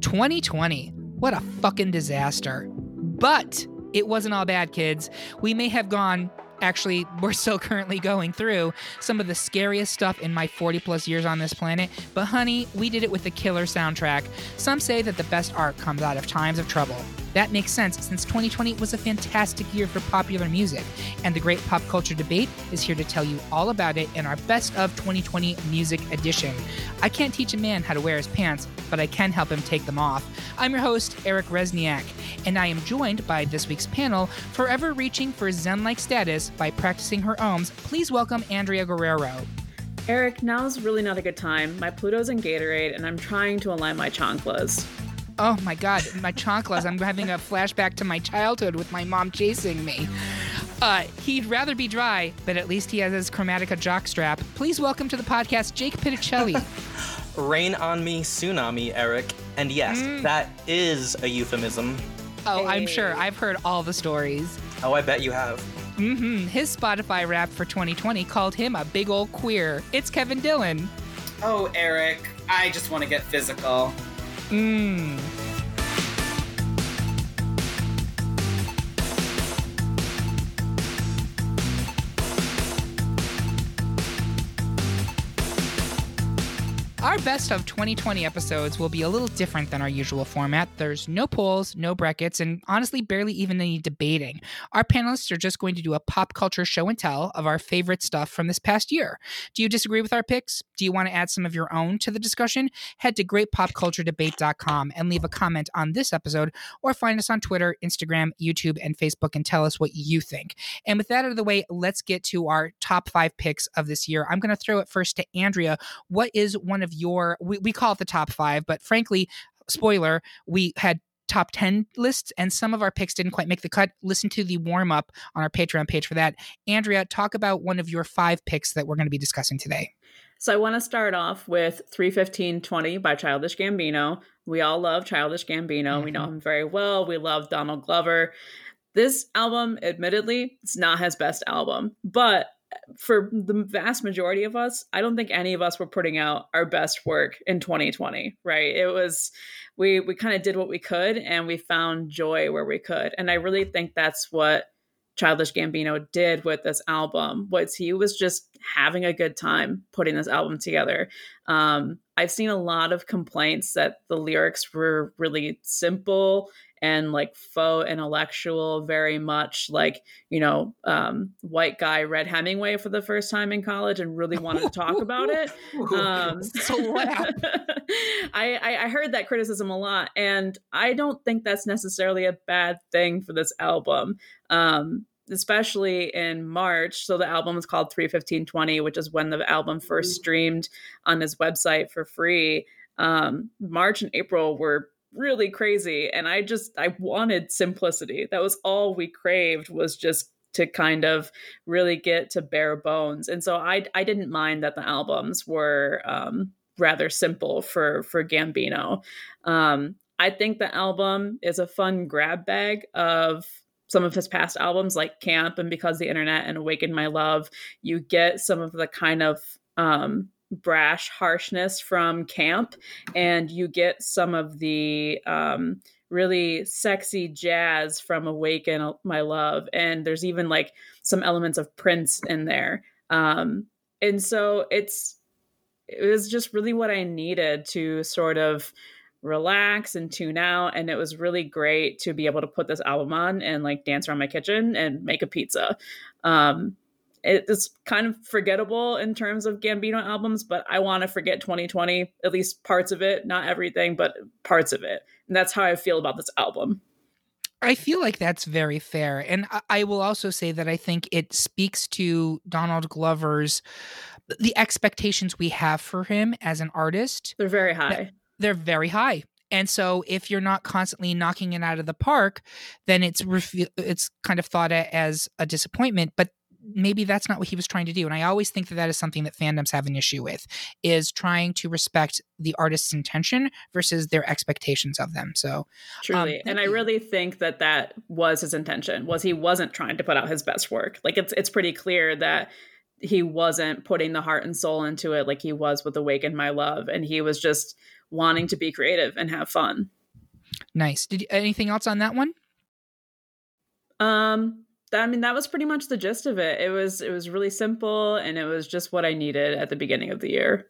2020. What a fucking disaster. But it wasn't all bad, kids. We may have gone, actually, we're still currently going through some of the scariest stuff in my 40 plus years on this planet. But honey, we did it with the killer soundtrack. Some say that the best art comes out of times of trouble. That makes sense since 2020 was a fantastic year for popular music, and the Great Pop Culture Debate is here to tell you all about it in our Best of 2020 Music Edition. I can't teach a man how to wear his pants, but I can help him take them off. I'm your host, Eric Rezsnyak, and I am joined by this week's panel, forever reaching for Zen like status by practicing her ohms. Please welcome Andrea Guerrero. Eric, now's really not a good time. My Pluto's in Gatorade, and I'm trying to align my chanclas. Oh my god, my chanclas. I'm having a flashback to my childhood with my mom chasing me. Uh, he'd rather be dry, but at least he has his Chromatica jockstrap. Please welcome to the podcast Jake Pitochelli. Rain on me, tsunami, Eric. And yes, that is a euphemism. oh, I'm sure. I've heard all the stories. Oh, I bet you have. Mm hmm His Spotify rap for 2020 called him a big old queer. It's Kevin Dillon. Oh, Eric, I just want to get physical. 嗯。Our best of 2020 episodes will be a little different than our usual format. There's no polls, no brackets, and honestly, barely even any debating. Our panelists are just going to do a pop culture show and tell of our favorite stuff from this past year. Do you disagree with our picks? Do you want to add some of your own to the discussion? Head to greatpopculturedebate.com and leave a comment on this episode, or find us on Twitter, Instagram, YouTube, and Facebook and tell us what you think. And with that out of the way, let's get to our top five picks of this year. I'm going to throw it first to Andrea. What is one of your, we, we call it the top five, but frankly, spoiler, we had top 10 lists and some of our picks didn't quite make the cut. Listen to the warm up on our Patreon page for that. Andrea, talk about one of your five picks that we're going to be discussing today. So I want to start off with 31520 by Childish Gambino. We all love Childish Gambino. We know mm-hmm. him very well. We love Donald Glover. This album, admittedly, it's not his best album, but for the vast majority of us, I don't think any of us were putting out our best work in 2020, right? It was we we kind of did what we could and we found joy where we could. And I really think that's what Childish Gambino did with this album was he was just having a good time putting this album together. Um, I've seen a lot of complaints that the lyrics were really simple and like faux intellectual, very much like you know, um, white guy read Hemingway for the first time in college and really wanted to talk about it. Um, Slap. I, I I heard that criticism a lot, and I don't think that's necessarily a bad thing for this album. Um, especially in March. So the album is called 31520, which is when the album first streamed on his website for free. Um, March and April were really crazy and I just I wanted simplicity. That was all we craved was just to kind of really get to bare bones. And so I I didn't mind that the albums were um rather simple for for Gambino. Um I think the album is a fun grab bag of some of his past albums like Camp and Because the Internet and Awaken My Love. You get some of the kind of um, brash harshness from Camp, and you get some of the um, really sexy jazz from Awaken My Love. And there's even like some elements of Prince in there. Um, and so it's, it was just really what I needed to sort of relax and tune out and it was really great to be able to put this album on and like dance around my kitchen and make a pizza um it's kind of forgettable in terms of Gambino albums, but I want to forget 2020, at least parts of it, not everything, but parts of it. And that's how I feel about this album. I feel like that's very fair. And I- will also say that I think it speaks to Donald Glover's the expectations we have for him as an artist. They're very high. They're very high. And so if you're not constantly knocking it out of the park, then it's refu- it's kind of thought as a disappointment. But maybe that's not what he was trying to do and i always think that that is something that fandoms have an issue with is trying to respect the artist's intention versus their expectations of them so truly um, and i really think that that was his intention was he wasn't trying to put out his best work like it's it's pretty clear that he wasn't putting the heart and soul into it like he was with awaken my love and he was just wanting to be creative and have fun. Nice did you, anything else on that one? Um I mean that was pretty much the gist of it. It was it was really simple and it was just what I needed at the beginning of the year.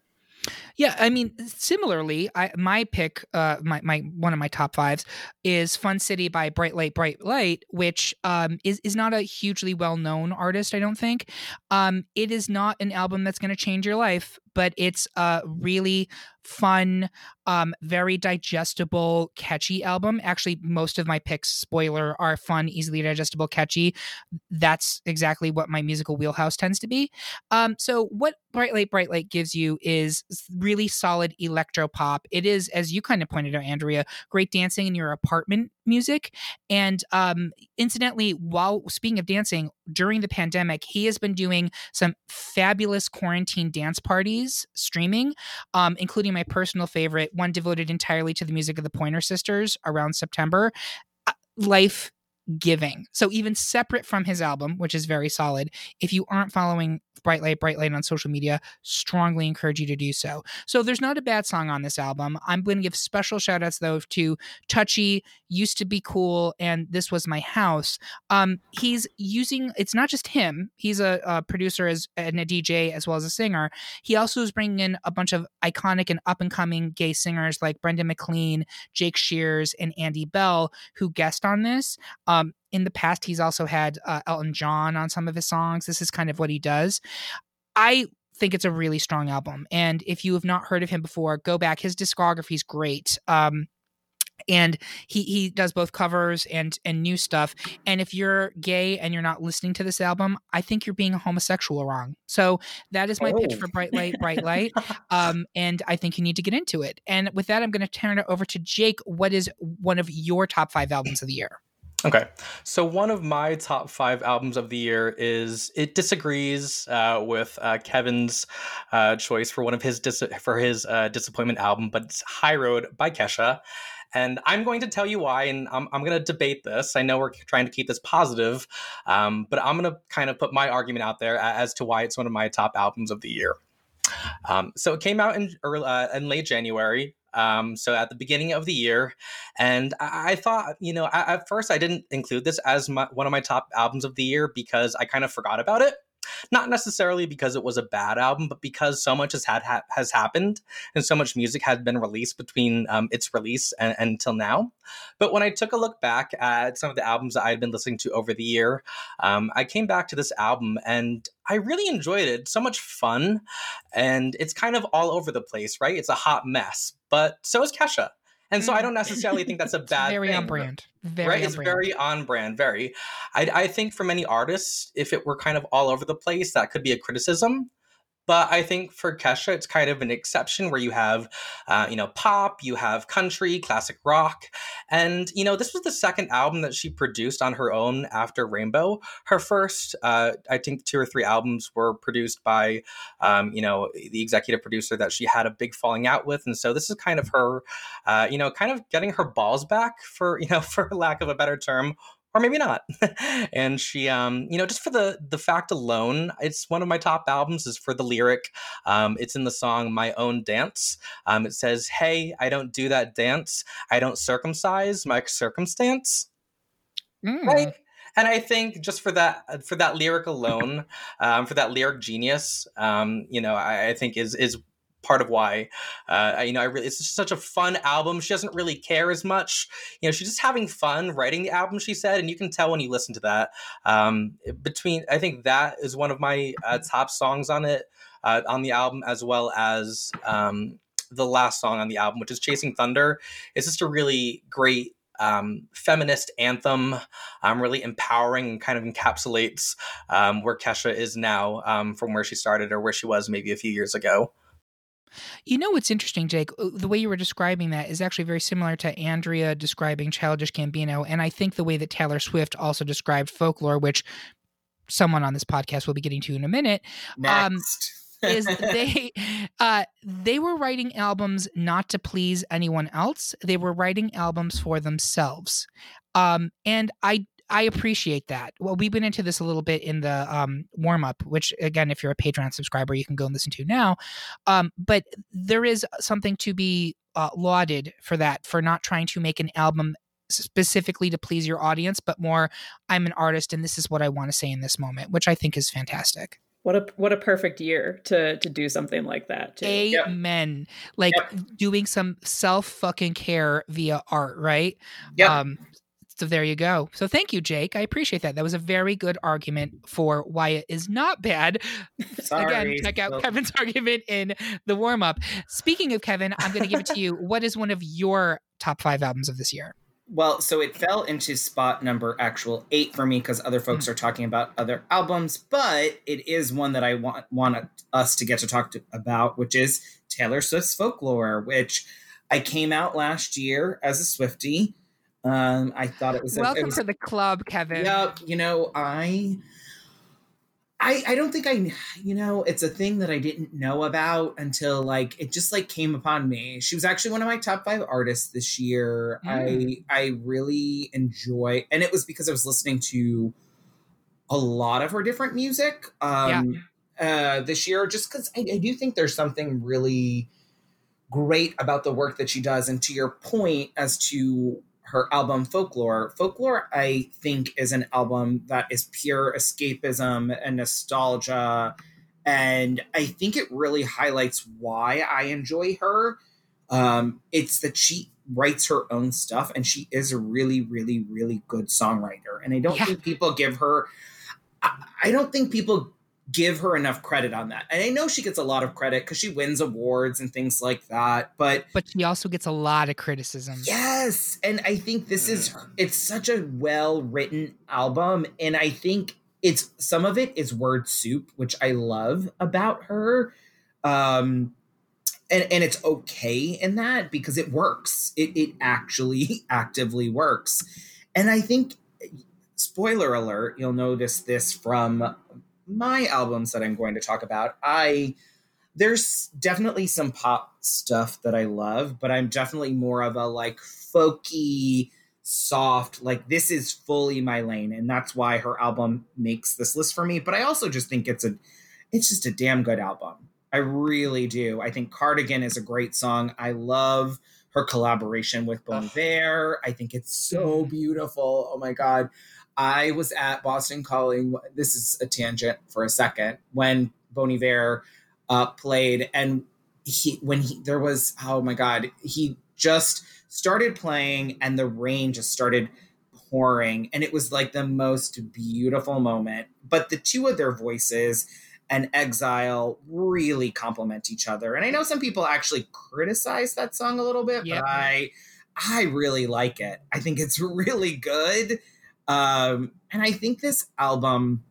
Yeah, I mean, similarly, I my pick, uh, my my one of my top fives is "Fun City" by Bright Light, Bright Light, which um is is not a hugely well known artist. I don't think. Um, it is not an album that's going to change your life, but it's a really fun, um, very digestible, catchy album. Actually, most of my picks, spoiler, are fun, easily digestible, catchy. That's exactly what my musical wheelhouse tends to be. Um, so, what Bright Light, Bright Light gives you is really solid electro pop. It is, as you kind of pointed out, Andrea, great dancing in your apartment music. And um, incidentally, while speaking of dancing, during the pandemic, he has been doing some fabulous quarantine dance parties streaming, um, including my personal favorite, one devoted entirely to the music of the Pointer Sisters around September. Uh, life giving. So even separate from his album, which is very solid, if you aren't following Bright Light, Bright Light on social media, strongly encourage you to do so. So there's not a bad song on this album. I'm going to give special shout outs though to Touchy, Used to Be Cool, and This Was My House. Um, he's using, it's not just him, he's a, a producer as, and a DJ as well as a singer. He also is bringing in a bunch of iconic and up and coming gay singers like Brendan Maclean, Jake Shears, and Andy Bell, who guest on this. Um, in the past, he's also had uh, Elton John on some of his songs. This is kind of what he does. I think it's a really strong album. And if you have not heard of him before, go back. His discography is great. Um, and he he does both covers and and new stuff and if you're gay and you're not listening to this album i think you're being a homosexual wrong so that is my oh. pitch for bright light bright light um and i think you need to get into it and with that i'm going to turn it over to jake what is one of your top five albums of the year Okay, so one of my top five albums of the year is it disagrees uh, with uh, Kevin's uh, choice for one of his dis- for his uh, disappointment album, but it's High Road by Kesha, and I'm going to tell you why, and I'm I'm going to debate this. I know we're trying to keep this positive, um, but I'm going to kind of put my argument out there as to why it's one of my top albums of the year. Um, so it came out in early, uh, in late January. Um, so at the beginning of the year, and I, I thought, you know, I, at first I didn't include this as my, one of my top albums of the year because I kind of forgot about it not necessarily because it was a bad album, but because so much has had ha- has happened and so much music had been released between um, its release and, until now. But when I took a look back at some of the albums that I had been listening to over the year, um, I came back to this album and I really enjoyed it. So much fun, and it's kind of all over the place, right? It's a hot mess, but so is Kesha. And so I don't mm. necessarily think that's a bad very thing. on brand. Very right? On it's brand. very on brand. Very. I, I think for many artists, if it were kind of all over the place, that could be a criticism. But I think for Kesha, it's kind of an exception where you have, uh, you know, pop, you have country, classic rock. And, you know, this was the second album that she produced on her own after Rainbow. Her first, uh, I think, two or three albums were produced by, um, you know, the executive producer that she had a big falling out with. And so this is kind of her, uh, you know, kind of getting her balls back, for, you know, for lack of a better term, or maybe not. and she, um, you know, just for the the fact alone, it's one of my top albums. Is for the lyric. Um, it's in the song "My Own Dance." Um, it says, "Hey, I don't do that dance. I don't circumcise my circumstance." Mm. Right. And I think just for that for that lyric alone, um, for that lyric genius, um, you know, I, I think is is part of why uh, you know I really it's just such a fun album. She doesn't really care as much. You know, she's just having fun writing the album. She said, and you can tell when you listen to that. Um, between I think that is one of my uh, top songs on it uh, on the album, as well as um, the last song on the album, which is "Chasing Thunder." It's just a really great um, feminist anthem, um, really empowering and kind of encapsulates um, where Kesha is now um, from where she started or where she was maybe a few years ago. You know what's interesting, Jake? Uh, The way you were describing that is actually very similar to Andrea describing Childish Gambino, and I think the way that Taylor Swift also described folklore, which someone on this podcast will be getting to in a minute, um, is they uh, they were writing albums not to please anyone else. They were writing albums for themselves, um, and I I appreciate that. Well, we went into this a little bit in the um, warm up, which again, if you're a Patreon subscriber, you can go and listen to now. Um, but there is something to be uh, lauded for that, for not trying to make an album specifically to please your audience, but more, I'm an artist and this is what I want to say in this moment, which I think is fantastic. What a what a perfect year to to do something like that too. Amen. Like doing some self fucking care via art, right? Yep. Um, so there you go. So thank you, Jake. I appreciate that. That was a very good argument for why it is not bad. Again, check out Kevin's argument in the warm up. Speaking of Kevin, I'm going to give it to you. What is one of your top five albums of this year? Well, so it fell into spot number actual eight for me because other folks mm. are talking about other albums, but it is one that I want want us to get to talk to, about, which is Taylor Swift's Folklore, which I came out last year as a Swiftie. Um, I thought it was a, it Welcome was- to the club, Kevin. yeah, you know, I I I don't think I you know, it's a thing that I didn't know about until like it just like came upon me. She was actually one of my top 5 artists this year. I I really enjoy and it was because I was listening to a lot of her different music um uh this year just cuz I, I do think there's something really great about the work that she does and to your point as to her album folklore folklore i think is an album that is pure escapism and nostalgia and i think it really highlights why i enjoy her um, it's that she writes her own stuff and she is a really really really good songwriter and i don't Yeah. think people give her I, I don't think people give her enough credit on that and i know she gets a lot of credit because she wins awards and things like that but But she also gets a lot of criticism. Yes, and I think this is it's such a well written album, and I think it's some of it is word soup, which I love about her. Um, and and it's okay in that because it works. It it actually actively works, and I think spoiler alert, you'll notice this from my albums that I'm going to talk about. I there's definitely some pop stuff that I love, but I'm definitely more of a like folky, soft, like this is fully my lane, and that's why her album makes this list for me. But I also just think it's a it's just a damn good album. I really do. I think Cardigan is a great song. I love her collaboration with Bon Iver. I think it's so mm-hmm. beautiful. Oh my god. I was at Boston Calling. This is a tangent for a second. When Bon Iver uh, played, and he when he there was oh my god, he just started playing, and the rain just started pouring, and it was like the most beautiful moment. But the two of their voices and Exile really complement each other, and I know some people actually criticize that song a little bit, Yep. but I I really like it. I think it's really good. Um, and I think this album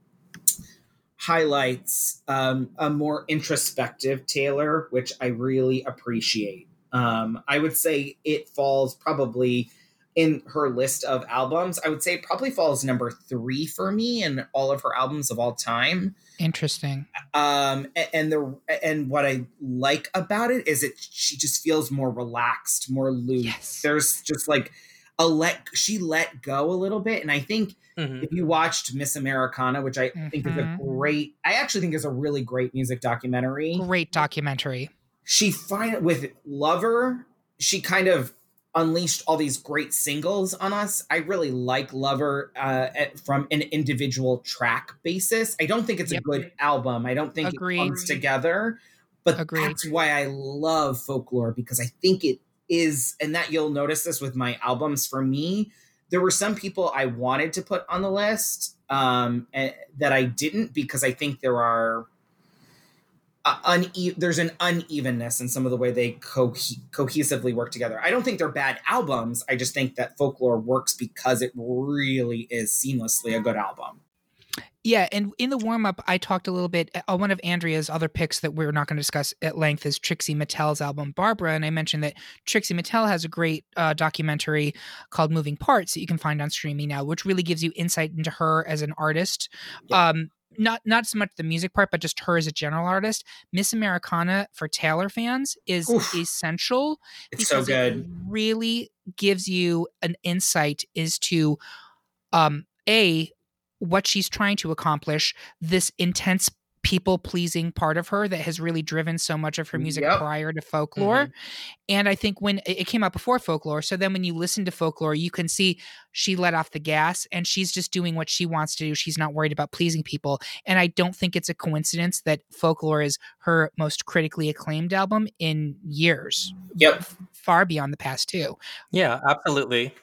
highlights um, a more introspective Taylor, which I really appreciate. Um, I would say it falls probably in her list of albums. I would say it probably falls number three for me in all of her albums of all time. Interesting. Um, a- and the and what I like about it is it she just feels more relaxed, more loose. Yes. There's just like a let she let go a little bit, and I think Mhm. if you watched Miss Americana, which I think is a Mhm. great, I actually think is a really great music documentary. Great documentary. She find with Lover, she kind of unleashed all these great singles on us. I really like Lover uh, at- from an individual track basis. I don't think it's Yep. a good album. I don't think Agreed. it comes together. But Agreed. that's why I love folklore because I think it is, and that you'll notice this with my albums. For me, there were some people I wanted to put on the list um, and, that I didn't because I think there are une- there's an unevenness in some of the way they co- cohesively work together. I don't think they're bad albums. I just think that folklore works because it really is seamlessly a good album. Yeah, and in the warm up, I talked a little bit. Uh, one of Andrea's other picks that we're not going to discuss at length is Trixie Mattel's album Barbara, and I mentioned that Trixie Mattel has a great uh, documentary called Moving Parts that you can find on streaming now, which really gives you insight into her as an artist. Yeah. Um, not not so much the music part, but just her as a general artist. Miss Americana for Taylor fans is Oof. essential It's so good. it really gives you an insight as to um a what she's trying to accomplish this intense people pleasing part of her that has really driven so much of her music Yep. prior to folklore Mhm. and i think when it it came out before folklore so then when you listen to folklore you can see she let off the gas and she's just doing what she wants to do she's not worried about pleasing people and i don't think it's a coincidence that folklore is her most critically acclaimed album in years Yep. far beyond the past two Yeah, absolutely.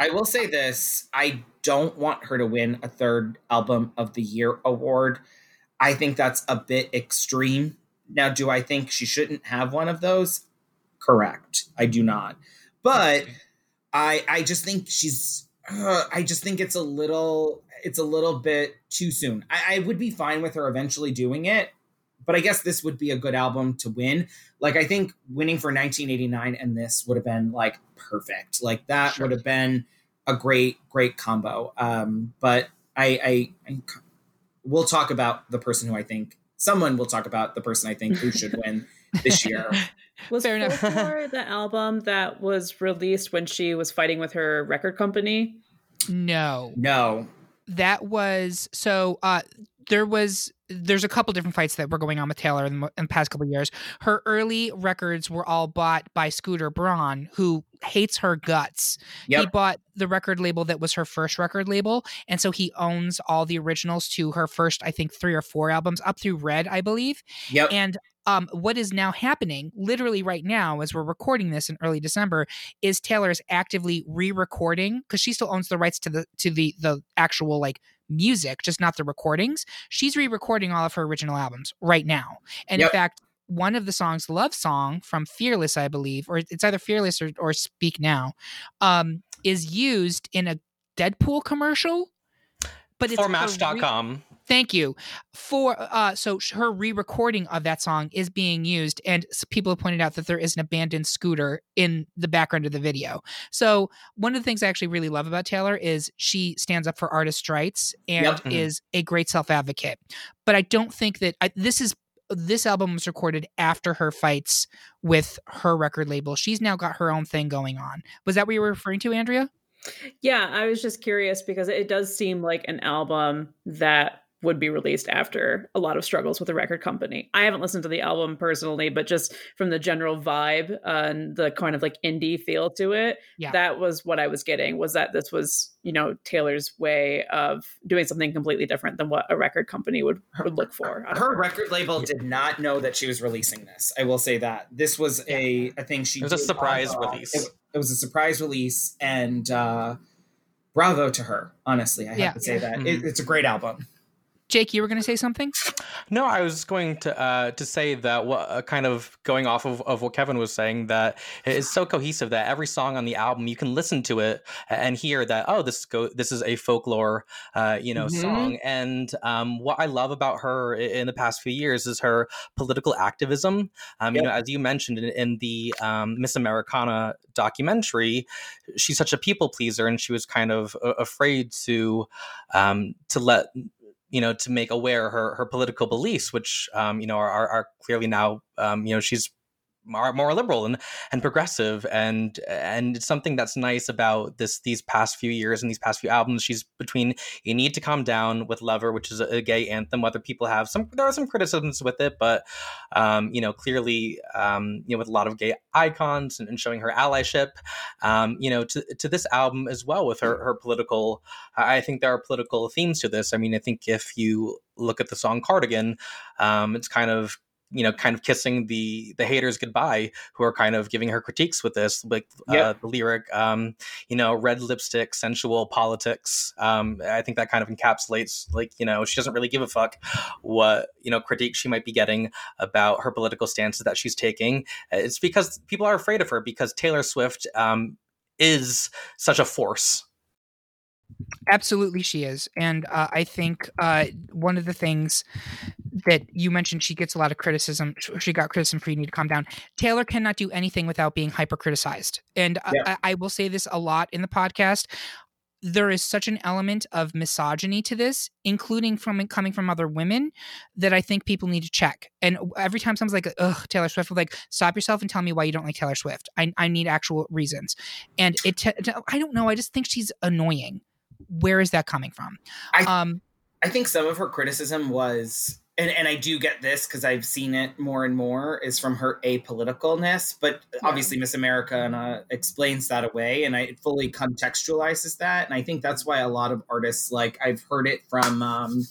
I will say this I don't want her to win a third album of the year award. I think that's a bit extreme. Now, do I think she shouldn't have one of those? Correct. I do not. But I I just think she's uh, I just think it's a little it's a little bit too soon. I, I would be fine with her eventually doing it, but I guess this would be a good album to win. Like I think winning for 1989 and this would have been like perfect. Like that Sure. would have been a great great combo. Um, but I, I I we'll talk about the person who I think someone will talk about the person I think who should win this year. Was Fair enough. The album that was released when she was fighting with her record company? no No, that was so uh there was there's a couple different fights that were going on with Taylor in the, in the past couple of years. Her early records were all bought by Scooter Braun, who hates her guts. He bought the record label that was her first record label, and so he owns all the originals to her first, I think, three or four albums up through Red, I believe. Yep. And um, what is now happening, literally right now, as we're recording this in early December, is Taylor is actively re-recording because she still owns the rights to the to the the actual like music, just not the recordings. She's re-recording all of her original albums right now, and Yep. in fact, one of the songs, "Love Song" from Fearless, I believe, or it's either Fearless or, or Speak Now, um, is used in a Deadpool commercial. But it's For re- Match.com. Thank you. For uh so her re-recording of that song is being used and people have pointed out that there is an abandoned scooter in the background of the video. So one of the things I actually really love about Taylor is she stands up for artist rights and Yep. Mhm. is a great self-advocate. But I don't think that I, this is this album was recorded after her fights with her record label. She's now got her own thing going on. Was that what you were referring to, Andrea? Yeah, I was just curious because it does seem like an album that would be released after a lot of struggles with the record company. I haven't listened to the album personally, but just from the general vibe uh, and the kind of like indie feel to it, Yeah. that was what I was getting was that this was, you know, Taylor's way of doing something completely different than what a record company would, would look for. out of her record label did not know that she was releasing this. I will say that this was a, a thing she. It was a surprise on, uh, release. It, it was a surprise release, and uh, bravo to her. Honestly, I have Yeah. to say that Mhm. it, it's a great album. Jake, you were going to say something? No, I was going to uh, to say that what uh, kind of going off of, of what Kevin was saying that it is so cohesive that every song on the album you can listen to it and hear that oh this go this is a folklore uh, you know Mhm. song and um, what I love about her in the past few years is her political activism. Um, You know, as you mentioned in, in the um, Miss Americana documentary, she's such a people pleaser and she was kind of uh, afraid to um, to let you know to make aware her her political beliefs which um you know are are, clearly now um you know she's more, more liberal and and progressive and and it's something that's nice about this these past few years and these past few albums she's between you need to calm down with lover which is a, a gay anthem whether people have some there are some criticisms with it but um you know clearly um you know with a lot of gay icons and, and showing her allyship um you know to to this album as well with her her political I think there are political themes to this. I mean, I think if you look at the song Cardigan, um, it's kind of you know kind of kissing the the haters goodbye who are kind of giving her critiques with this like uh, the lyric um you know red lipstick sensual politics um i think that kind of encapsulates like you know she doesn't really give a fuck what you know critique she might be getting about her political stances that she's taking. It's because people are afraid of her because taylor swift um is such a force Absolutely, she is, and uh, I think uh, one of the things that you mentioned, she gets a lot of criticism. She got criticism for you need to calm down. Taylor cannot do anything without being hyper criticized, and Yeah. I, I will say this a lot in the podcast. There is such an element of misogyny to this, including from coming from other women, that I think people need to check. And every time someone's like, "Ugh, Taylor Swift," I'm like, "Stop yourself and tell me why you don't like Taylor Swift." I, I need actual reasons. And it, t- I don't know. I just think she's annoying. Where is that coming from? I- um, I think some of her criticism was, and, and I do get this because I've seen it more and more, is from her apoliticalness. But obviously, Miss America explains that away, and I fully contextualizes that. And I think that's why a lot of artists, like I've heard it from, um,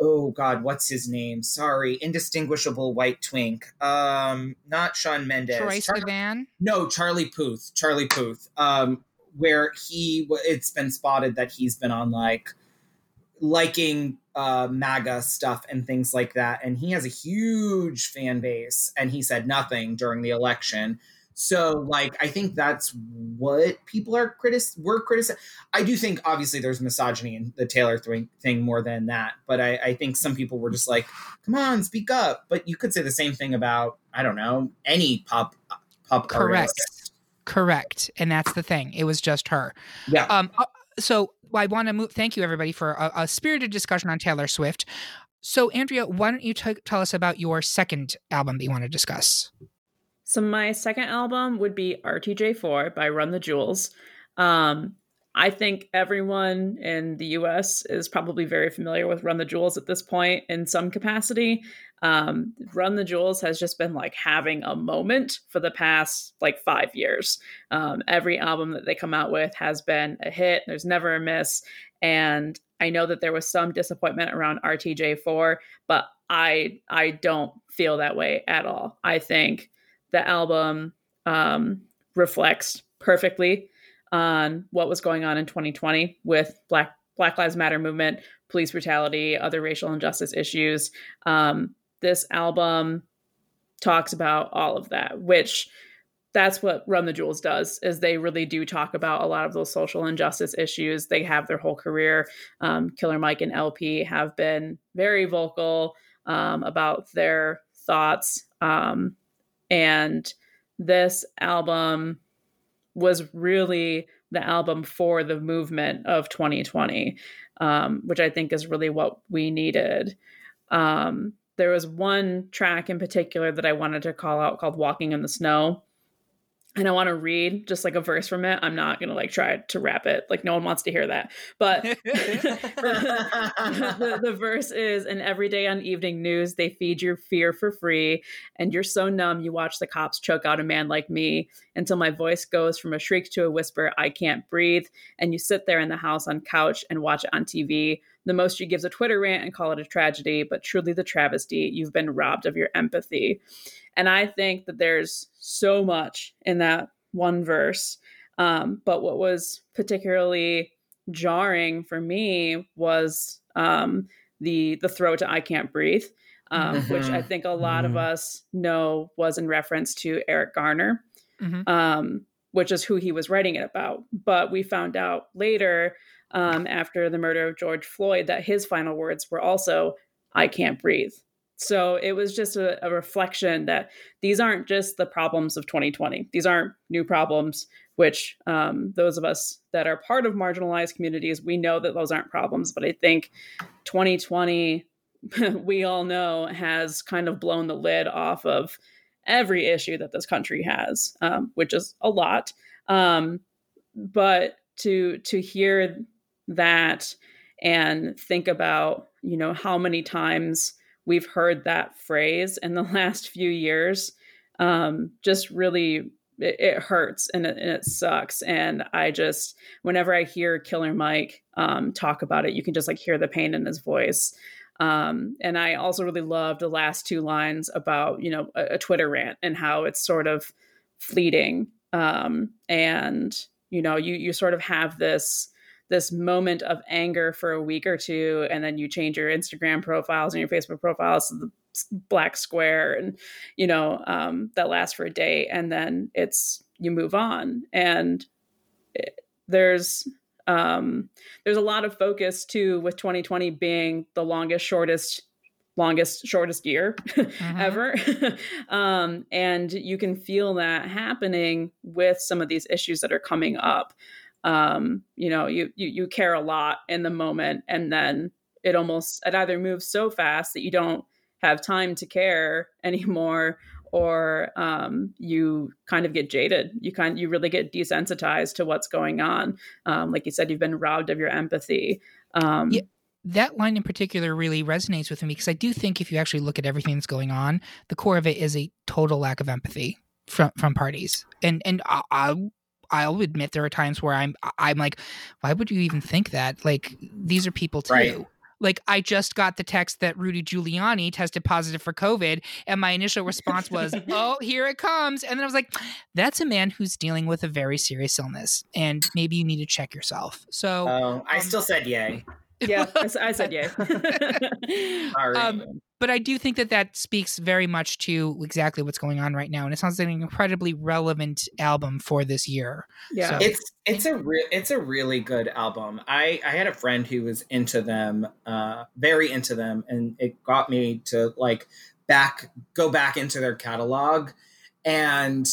oh God, what's his name? Sorry, indistinguishable white twink. Um, not Shawn Mendes. Troy Char- Sivan. no, Charlie Puth. Charlie Puth. Um, where he, it's been spotted that he's been on like liking uh, MAGA stuff and things like that, and he has a huge fan base, and he said nothing during the election. So, like, I think that's what people are critic were criticizing. I do think, obviously, there's misogyny in the Taylor thing, more than that, but I, I think some people were just like, "Come on, speak up." But you could say the same thing about, I don't know, any pop pop Correct. artist. Correct. And that's the thing. It was just her. Yeah. Um, uh, so I want to move. Thank you, everybody, for a, a spirited discussion on Taylor Swift. So, Andrea, why don't you t- tell us about your second album that you want to discuss? So my second album would be RTJ4 by Run the Jewels. Um, I think everyone in the US is probably very familiar with Run the Jewels at this point in some capacity. Um, Run the Jewels has just been like having a moment for the past like five years. Um, every album that they come out with has been a hit. There's never a miss. And I know that there was some disappointment around RTJ4, but I I don't feel that way at all. I think the album um, reflects perfectly on what was going on in 2020 with Black Black Lives Matter movement, police brutality, other racial injustice issues. Um, this album talks about all of that, which that's what Run the Jewels does is they really do talk about a lot of those social injustice issues. They have their whole career. Um, Killer Mike and El-P have been very vocal um, about their thoughts. Um, and this album was really the album for the movement of 2020, um, which I think is really what we needed. Um, there was one track in particular that I wanted to call out called Walking in the Snow. And I want to read just like a verse from it. I'm not going to like try to rap it. Like, no one wants to hear that. But the, the verse is In every day on evening news, they feed your fear for free. And you're so numb, you watch the cops choke out a man like me until my voice goes from a shriek to a whisper, I can't breathe. And you sit there in the house on couch and watch it on TV. The most you give's a Twitter rant and call it a tragedy, but truly the travesty. You've been robbed of your empathy. And I think that there's so much in that one verse. Um, but what was particularly jarring for me was um, the the throw to "I Can't Breathe," um, which I think a lot of Mhm. us know was in reference to Eric Garner, Mhm. um, which is who he was writing it about. But we found out later, um, after the murder of George Floyd, that his final words were also "I can't breathe." So it was just a, a reflection that these aren't just the problems of 2020. These aren't new problems, which um, those of us that are part of marginalized communities, we know that those aren't problems. But I think 2020, we all know, has kind of blown the lid off of every issue that this country has, um, which is a lot. Um, but to to hear that and think about, you know, how many times we've heard that phrase in the last few years um, just really it, it hurts and it, and it sucks. And i just whenever i hear killer mike um, talk about it you can just like hear the pain in his voice. Um, and i also really loved the last two lines about you know a, a twitter rant and how it's sort of fleeting. Um, and you know you you sort of have this this moment of anger for a week or two and then you change your instagram profiles and your facebook profiles to the black square and you know um, that lasts for a day and then it's you move on. And it, there's um, there's a lot of focus too with 2020 being the longest, shortest longest shortest year Mhm. ever. Um, and you can feel that happening with some of these issues that are coming up um, you know you, you you care a lot in the moment and then it almost it either moves so fast that you don't have time to care anymore or um, you kind of get jaded you kind you really get desensitized to what's going on um, like you said you've been robbed of your empathy um, Yeah. that line in particular really resonates with me because I do think if you actually look at everything that's going on, the core of it is a total lack of empathy from from parties. And and I, I I'll admit there are times where I'm I'm like, why would you even think that? Like these are people too. Right. Like I just got the text that Rudy Giuliani tested positive for COVID, and my initial response was, "Oh, here it comes!" And then I was like, "That's a man who's dealing with a very serious illness, and maybe you need to check yourself." So, Oh, I um, still said yay. Yeah I said yeah Sorry. Um, but I do think that that speaks very much to exactly what's going on right now, and it sounds like an incredibly relevant album for this year. yeah So- it's it's a re- it's a really good album. I I had a friend who was into them, uh, very into them, and it got me to like back go back into their catalog, and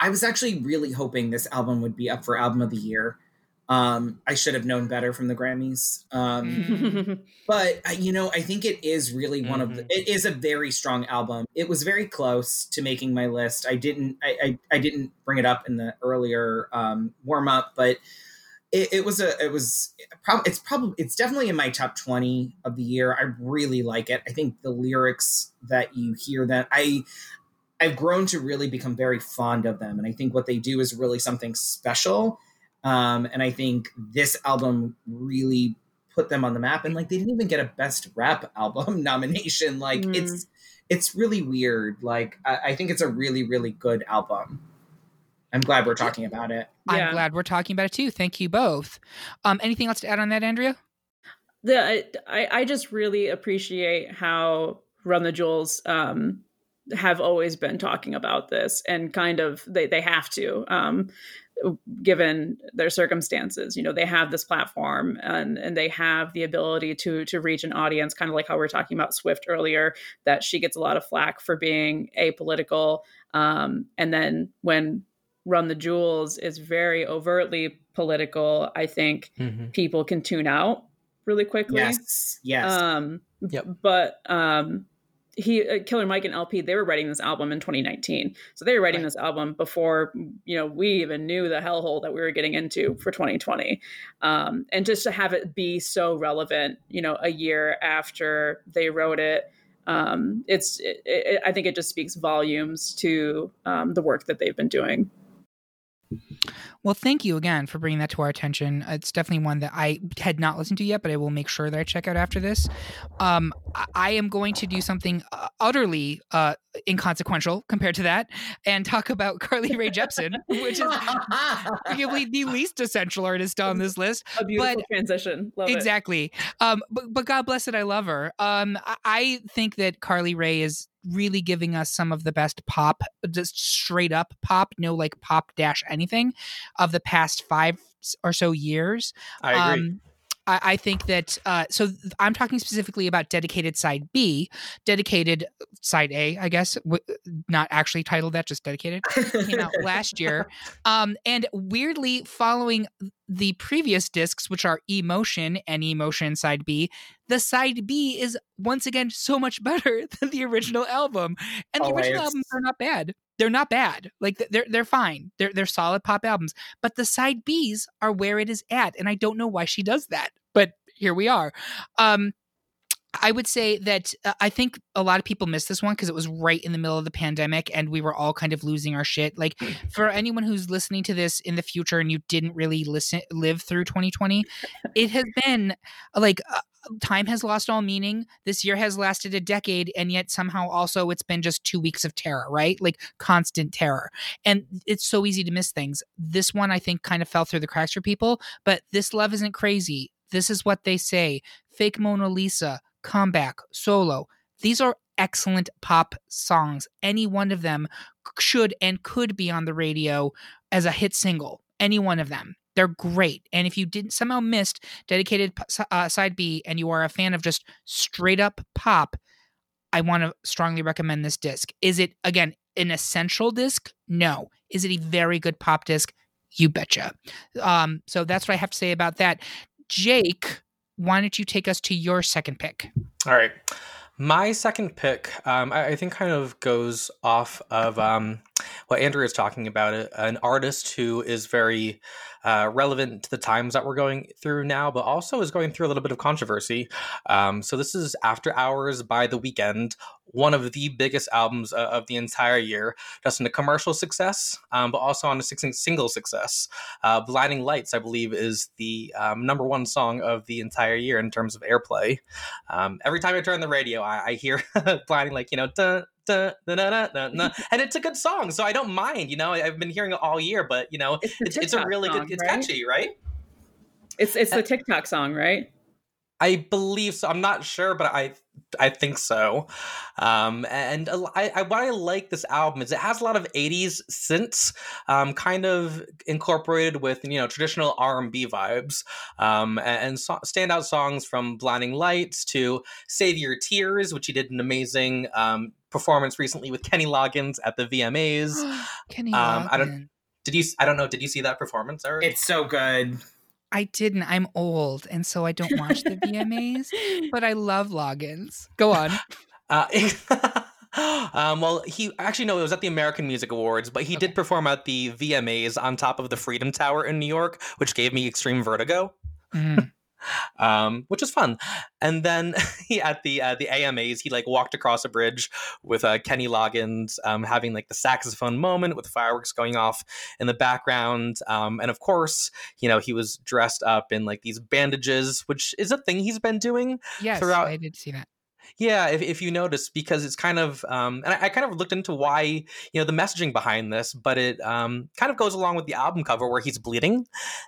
I was actually really hoping this album would be up for album of the year. Um, I should have known better from the Grammys. Um, but uh, you know i think it is really one of the it is a very strong album. It was very close to making my list. I didn't i i, I didn't bring it up in the earlier um warm up but it, it was a it was probably it's probably it's definitely in my top 20 of the year. I really like it. I think the lyrics that you hear that i i've grown to really become very fond of them and i think what they do is really something special um and i think this album really put them on the map and like they didn't even get a best rap album nomination like Mm. it's it's really weird like I, I think it's a really really good album i'm glad we're talking about it Yeah. I'm glad we're talking about it too. Thank you both. Um, anything else to add on that, Andrea? the I, I just really appreciate how Run the Jewels um, have always been talking about this and kind of they they have to um, given their circumstances you know they have this platform and and they have the ability to to reach an audience kind of like how we are talking about Swift earlier that she gets a lot of flack for being apolitical um, and then when Run the Jewels is very overtly political I think Mhm. people can tune out really quickly. yes yes Um, Yep. But um, he, uh, Killer Mike and El-P, they were writing this album in 2019. So they were writing Right. this album before, you know, we even knew the hellhole that we were getting into for 2020. Um, and just to have it be so relevant, you know, a year after they wrote it, um, it's, it, it, I think it just speaks volumes to um, the work that they've been doing. Well, thank you again for bringing that to our attention. It's definitely one that I had not listened to yet, but I will make sure that I check out after this. Um, I- am going to do something uh, utterly uh, inconsequential compared to that and talk about Carly Rae Jepsen, which is arguably the least essential artist on this list. A beautiful transition. Love exactly. Um, but but God bless it, I love her. Um, I, I think that Carly Rae is really giving us some of the best pop, just straight up pop, no like pop dash anything, of the past five or so years. I agree. Um, I, I think that uh, so I'm talking specifically about dedicated side B, dedicated side A, I guess, w- not actually titled that, just dedicated came out last year. Um, and weirdly, following the previous discs, which are Emotion and Emotion Side B, the Side B is once again so much better than the original album. And the original albums are not bad. They're not bad. Like they're they're fine. They're they're solid pop albums. But the side Bs are where it is at, and I don't know why she does that. Here we are. Um, I would say that uh, I think a lot of people missed this one because it was right in the middle of the pandemic and we were all kind of losing our shit. Like for anyone who's listening to this in the future and you didn't really listen live through 2020, it has been like uh, time has lost all meaning. This year has lasted a decade and yet somehow also it's been just 2 weeks of terror, right? Like constant terror. And it's so easy to miss things. This one I think kind of fell through the cracks for people, but this love isn't crazy. This is what they say. Fake Mona Lisa, comeback, solo. These are excellent pop songs. Any one of them should and could be on the radio as a hit single. Any one of them. They're great. And if you didn't somehow missed dedicated uh, side B and you are a fan of just straight up pop, I want to strongly recommend this disc. Is it again an essential disc? No. Is it a very good pop disc? You betcha. Um, so that's what I have to say about that. Jake, why don't you take us to your second pick? All right. My second pick, um, I, I, think, kind of goes off of um, what Andrea is talking about. An artist who is very uh, relevant to the times that we're going through now, but also is going through a little bit of controversy. Um, so this is After Hours by The Weeknd, one of the biggest albums uh, of the entire year, just in a commercial success, um, but also on a single success. Uh, Blinding Lights, I believe, is the um, number one song of the entire year in terms of airplay. Um, every time I turn the radio, I, I hear Blinding, like, you know, dun, dun, dun, dun, and it's a good song, so I don't mind. You know, I've been hearing it all year, but you know, it's, it's, it's a really song, good. It's right? catchy, right? It's it's the TikTok song, right? I believe so. I'm not sure, but I I think so. Um, and I, I, what I like this album is it has a lot of '80s synths, um, kind of incorporated with you know traditional R&B vibes, um, and, and so, standout songs from "Blinding Lights" to "Save Your Tears," which he did an amazing um, performance recently with Kenny Loggins at the VMAs. Kenny Loggins. Um, I don't. Did you? I don't know. Did you see that performance, Eric? It's so good. I didn't. I'm old, and so I don't watch the VMAs, but I love Loggins. Go on. Uh, um, well, he actually no, it was at the American Music Awards, but he okay. did perform at the VMAs on top of the Freedom Tower in New York, which gave me extreme vertigo. Mm um, which was fun. And then he at the uh, the AMAs, he like walked across a bridge with uh, Kenny Loggins, um, having like the saxophone moment with fireworks going off in the background. Um, and of course, you know, he was dressed up in like these bandages, which is a thing he's been doing. Yes, throughout. I did see that. Yeah, if, if you notice, because it's kind of, um, and I, I, kind of looked into why, you know, the messaging behind this, but it um, kind of goes along with the album cover where he's bleeding,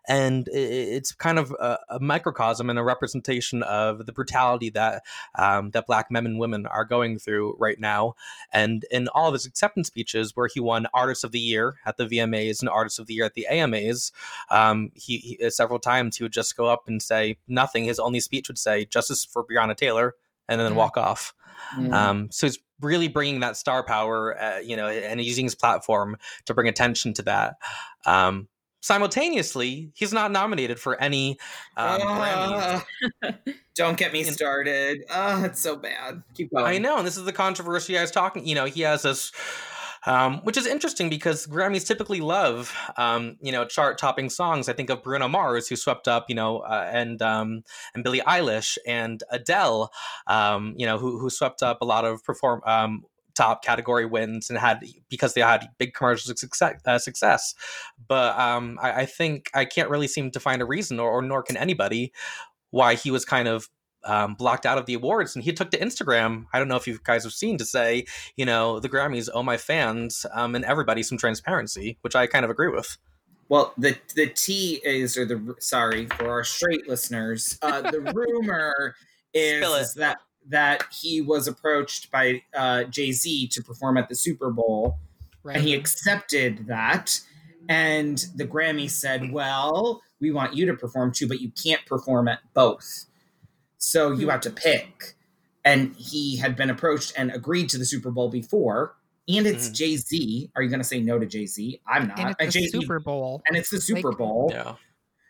and it, it's kind of a, a, microcosm and a representation of the brutality that um, that Black men and women are going through right now. And in all of his acceptance speeches, where he won Artist of the Year at the VMAs and Artist of the Year at the AMAs, um, he, he several times he would just go up and say nothing. His only speech would say "Justice for Breonna Taylor." And then mm. walk off. Mm. Um, so he's really bringing that star power, uh, you know, and using his platform to bring attention to that. Um, simultaneously, he's not nominated for any um, uh, Don't get me started. Oh, it's so bad. Keep going. I know, and this is the controversy I was talking. You know, he has this um, which is interesting because Grammys typically love, um, you know, chart-topping songs. I think of Bruno Mars, who swept up, you know, uh, and um, and Billie Eilish and Adele, um, you know, who who swept up a lot of perform um, top category wins and had because they had big commercial success. Uh, success. But um, I, I, think I can't really seem to find a reason, or, or nor can anybody, why he was kind of um, blocked out of the awards, and he took to Instagram. I don't know if you guys have seen to say, you know, the Grammys owe my fans um, and everybody some transparency, which I kind of agree with. Well, the the T is, or the sorry for our straight listeners, uh, the rumor is, is, that that he was approached by uh, Jay Z to perform at the Super Bowl, right. and he accepted that. And the Grammy said, "Well, we want you to perform too, but you can't perform at both." So you hmm. have to pick. And he had been approached and agreed to the Super Bowl before. And it's mm. Jay Z. Are you going to say no to Jay Z? I'm not. And it's the Super Bowl. And it's the Super like, Bowl. Yeah.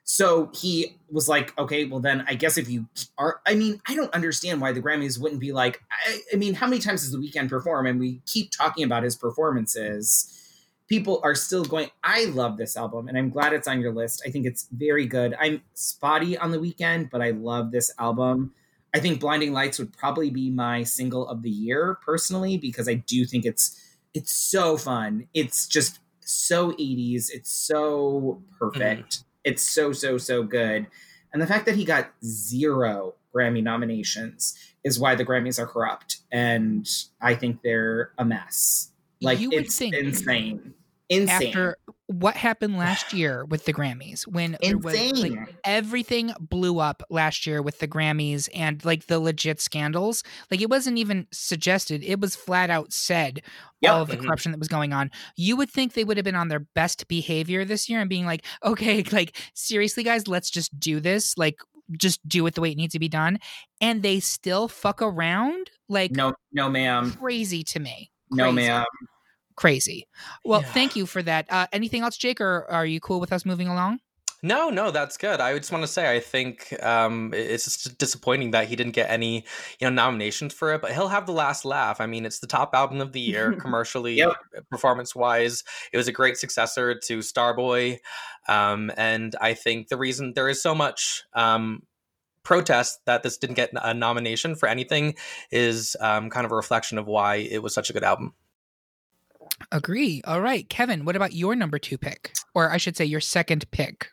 So he was like, okay, well, then I guess if you are, I mean, I don't understand why the Grammys wouldn't be like, I, I mean, how many times does the Weeknd perform? And we keep talking about his performances people are still going i love this album and i'm glad it's on your list. I think it's very good. I'm spotty on the Weeknd, but i love this album. I think blinding lights would probably be my single of the year personally because i do think it's it's so fun. It's just so 80s it's so perfect. Mm. it's so so so good. And the fact that he got zero grammy nominations is why the grammys are corrupt and i think they're a mess. Like it's insane Insane. after what happened last year with the Grammys when there was like everything blew up last year with the Grammys and like the legit scandals. Like it wasn't even suggested; it was flat out said Yep. all of the Mhm. corruption that was going on. You would think they would have been on their best behavior this year and being like, "Okay, like seriously, guys, let's just do this. Like." Just do it the way it needs to be done, and they still fuck around like no, no, ma'am. crazy to me. No, ma'am. Crazy. Well, Yeah. thank you for that. Uh, anything else, Jake, or are you cool with us moving along? No, no, that's good. I just want to say I think um, it's just disappointing that he didn't get any, you know, nominations for it. But he'll have the last laugh. I mean, it's the top album of the year commercially, Yep. performance wise. It was a great successor to Starboy, um, and I think the reason there is so much um, protest that this didn't get a nomination for anything is um, kind of a reflection of why it was such a good album. Agree. All right, Kevin. What about your number two pick, or I should say, your second pick?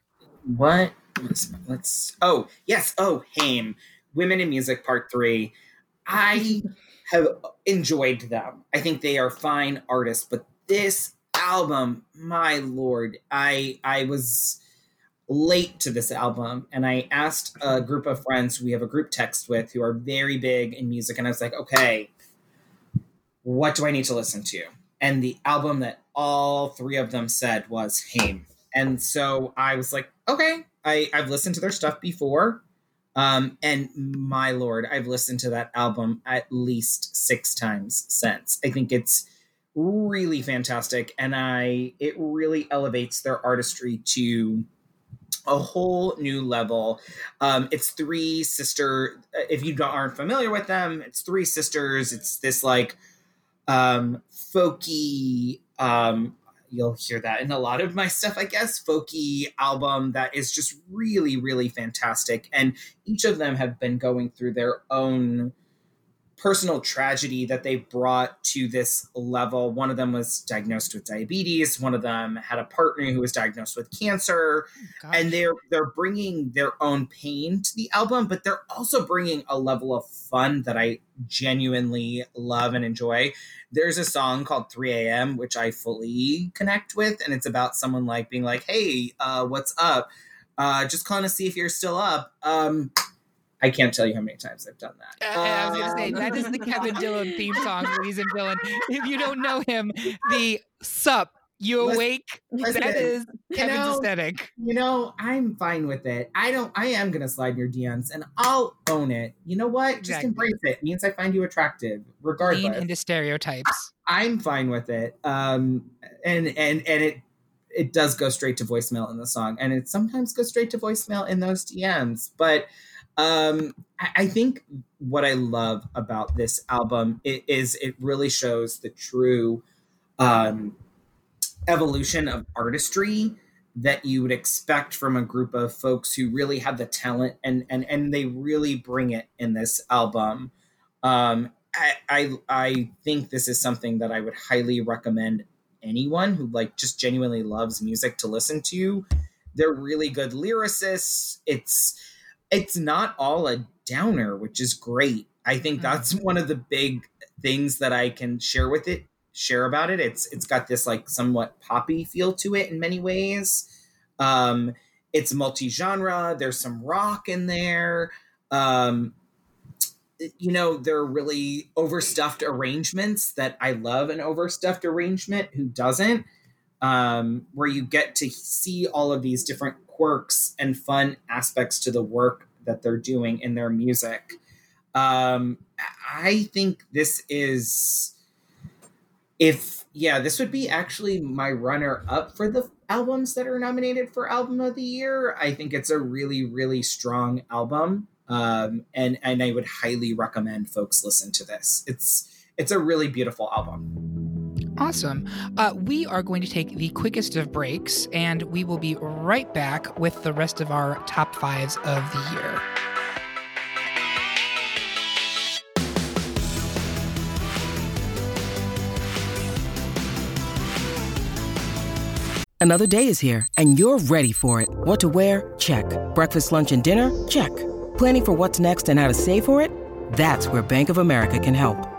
What? Let's, let's. Oh yes. Oh, Haim. Women in Music Part Three. I have enjoyed them. I think they are fine artists, but this album, my lord, I I was late to this album and I asked a group of friends we have a group text with who are very big in music and I was like, "Okay, what do I need to listen to?" And the album that all three of them said was Haim. And so I was like, "Okay, I I've listened to their stuff before." Um, and my lord, I've listened to that album at least six times since. I think it's really fantastic, and I it really elevates their artistry to a whole new level. Um, it's three sister. If you aren't familiar with them, it's three sisters. It's this like um, folky. Um, you'll hear that in a lot of my stuff, I guess. Folky album that is just really, really fantastic, and each of them have been going through their own personal tragedy that they brought to this level. One of them was diagnosed with diabetes. One of them had a partner who was diagnosed with cancer. And they're they're bringing their own pain to the album but they're also bringing a level of fun that i genuinely love and enjoy. There's a song called 3 a.m which i fully connect with and it's about someone like being like hey uh, what's up? Uh, just calling to see if you're still up. Um, i can't tell you how many times i've done that Uh, I was gonna say that is the Um, Kevin Dillon theme song, ladies and gentlemen. If you don't know him, the sup, you Listen- awake. listen, that is you know, aesthetic. you know, I'm fine with it. I don't. I am gonna slide in your DMs, and I'll own it. You know what? Just Exactly. embrace it. it. Means I find you attractive, Lean regardless. into stereotypes. I'm fine with it. Um, and and and it it does go straight to voicemail in the song, and it sometimes goes straight to voicemail in those DMs. But um, I, think what I love about this album is it really shows the true um, evolution of artistry that you would expect from a group of folks who really have the talent and and and they really bring it in this album. Um, I, I I think this is something that I would highly recommend anyone who like just genuinely loves music to listen to. They're really good lyricists. It's it's not all a downer, which is great. I think that's one of the big things that I can share with it, share about it. It's it's got this like somewhat poppy feel to it in many ways. Um, it's multi-genre. There's some rock in there. Um, you know, there are really overstuffed arrangements that I love an overstuffed arrangement. Who doesn't? Um, where you get to see all of these different quirks and fun aspects to the work that they're doing in their music. Um, I think this is, if yeah, this would be actually my runner up for the albums that are nominated for album of the year. I think it's a really, really strong album. Um, and and I would highly recommend folks listen to this. It's it's a really beautiful album. Awesome. Uh, we are going to take the quickest of breaks, and we will be right back with the rest of our top fives of the year. Another day is here, and you're ready for it. What to wear? Check. Breakfast, lunch, and dinner? Check. Planning for what's next and how to save for it? That's where Bank of America can help.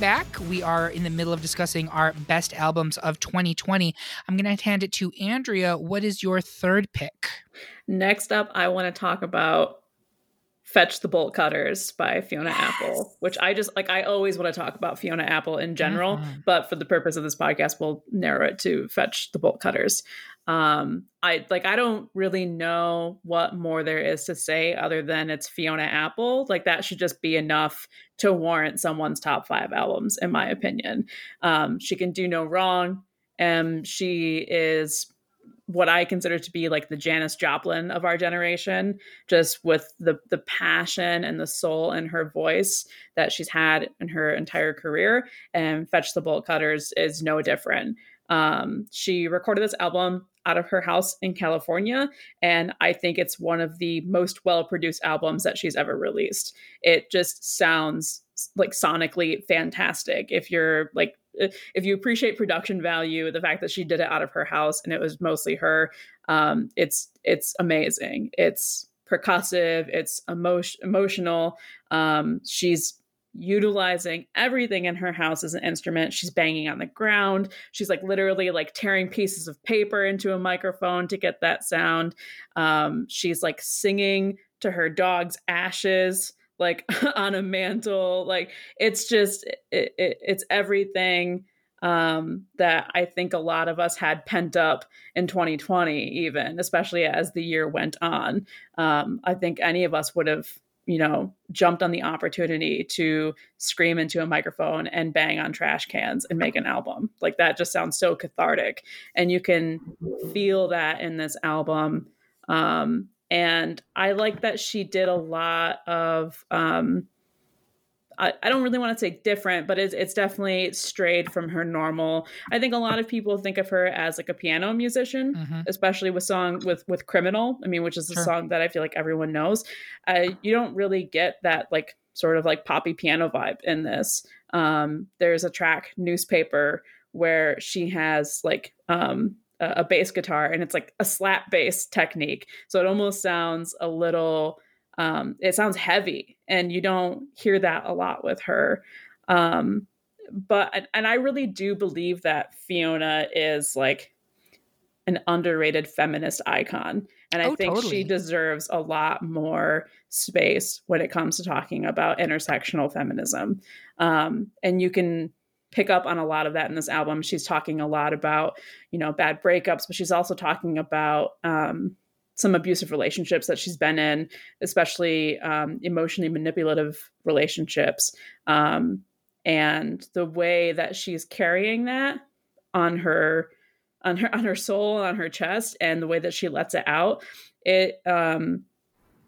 Back. We are in the middle of discussing our best albums of 2020. I'm going to hand it to Andrea. What is your third pick? Next up, I want to talk about Fetch the Bolt Cutters by Fiona Yes. Apple, which I just like. I always want to talk about Fiona Apple in general, Mhm. but for the purpose of this podcast, we'll narrow it to Fetch the Bolt Cutters. Um, I like. I don't really know what more there is to say other than it's Fiona Apple. Like that should just be enough to warrant someone's top five albums, in my opinion. Um, she can do no wrong, and she is what I consider to be like the Janis Joplin of our generation, just with the the passion and the soul in her voice that she's had in her entire career. And Fetch the Bolt Cutters is no different. Um, she recorded this album out of her house in California, and I think it's one of the most well produced albums that she's ever released. It just sounds like sonically fantastic. If you're like if you appreciate production value, the fact that she did it out of her house and it was mostly her, um, it's it's amazing. It's percussive. It's emotion emotional. Um, she's utilizing everything in her house as an instrument. She's banging on the ground. She's like literally like tearing pieces of paper into a microphone to get that sound. Um, she's like singing to her dog's ashes like on a mantle like it's just it, it, it's everything um that i think a lot of us had pent up in 2020 even especially as the year went on um i think any of us would have you know jumped on the opportunity to scream into a microphone and bang on trash cans and make an album. Like that just sounds so cathartic. And you can feel that in this album. Um and I like that she did a lot of um I, I don't really want to say different, but it's it's definitely strayed from her normal. I think a lot of people think of her as like a piano musician, Mhm. especially with song with with Criminal. I mean, which is a Sure. song that I feel like everyone knows. Uh, you don't really get that like sort of like poppy piano vibe in this. Um, there's a track Newspaper where she has like um a a bass guitar and it's like a slap bass technique. So it almost sounds a little um it sounds heavy and you don't hear that a lot with her. Um but and- and I really do believe that Fiona is like an underrated feminist icon and I Oh, think totally. she deserves a lot more space when it comes to talking about intersectional feminism. Um and you can pick up on a lot of that in this album. She's talking a lot about, you know, bad breakups, but she's also talking about um, some abusive relationships that she's been in, especially um, emotionally manipulative relationships. Um, and the way that she's carrying that on her on her on her soul on her chest and the way that she lets it out it um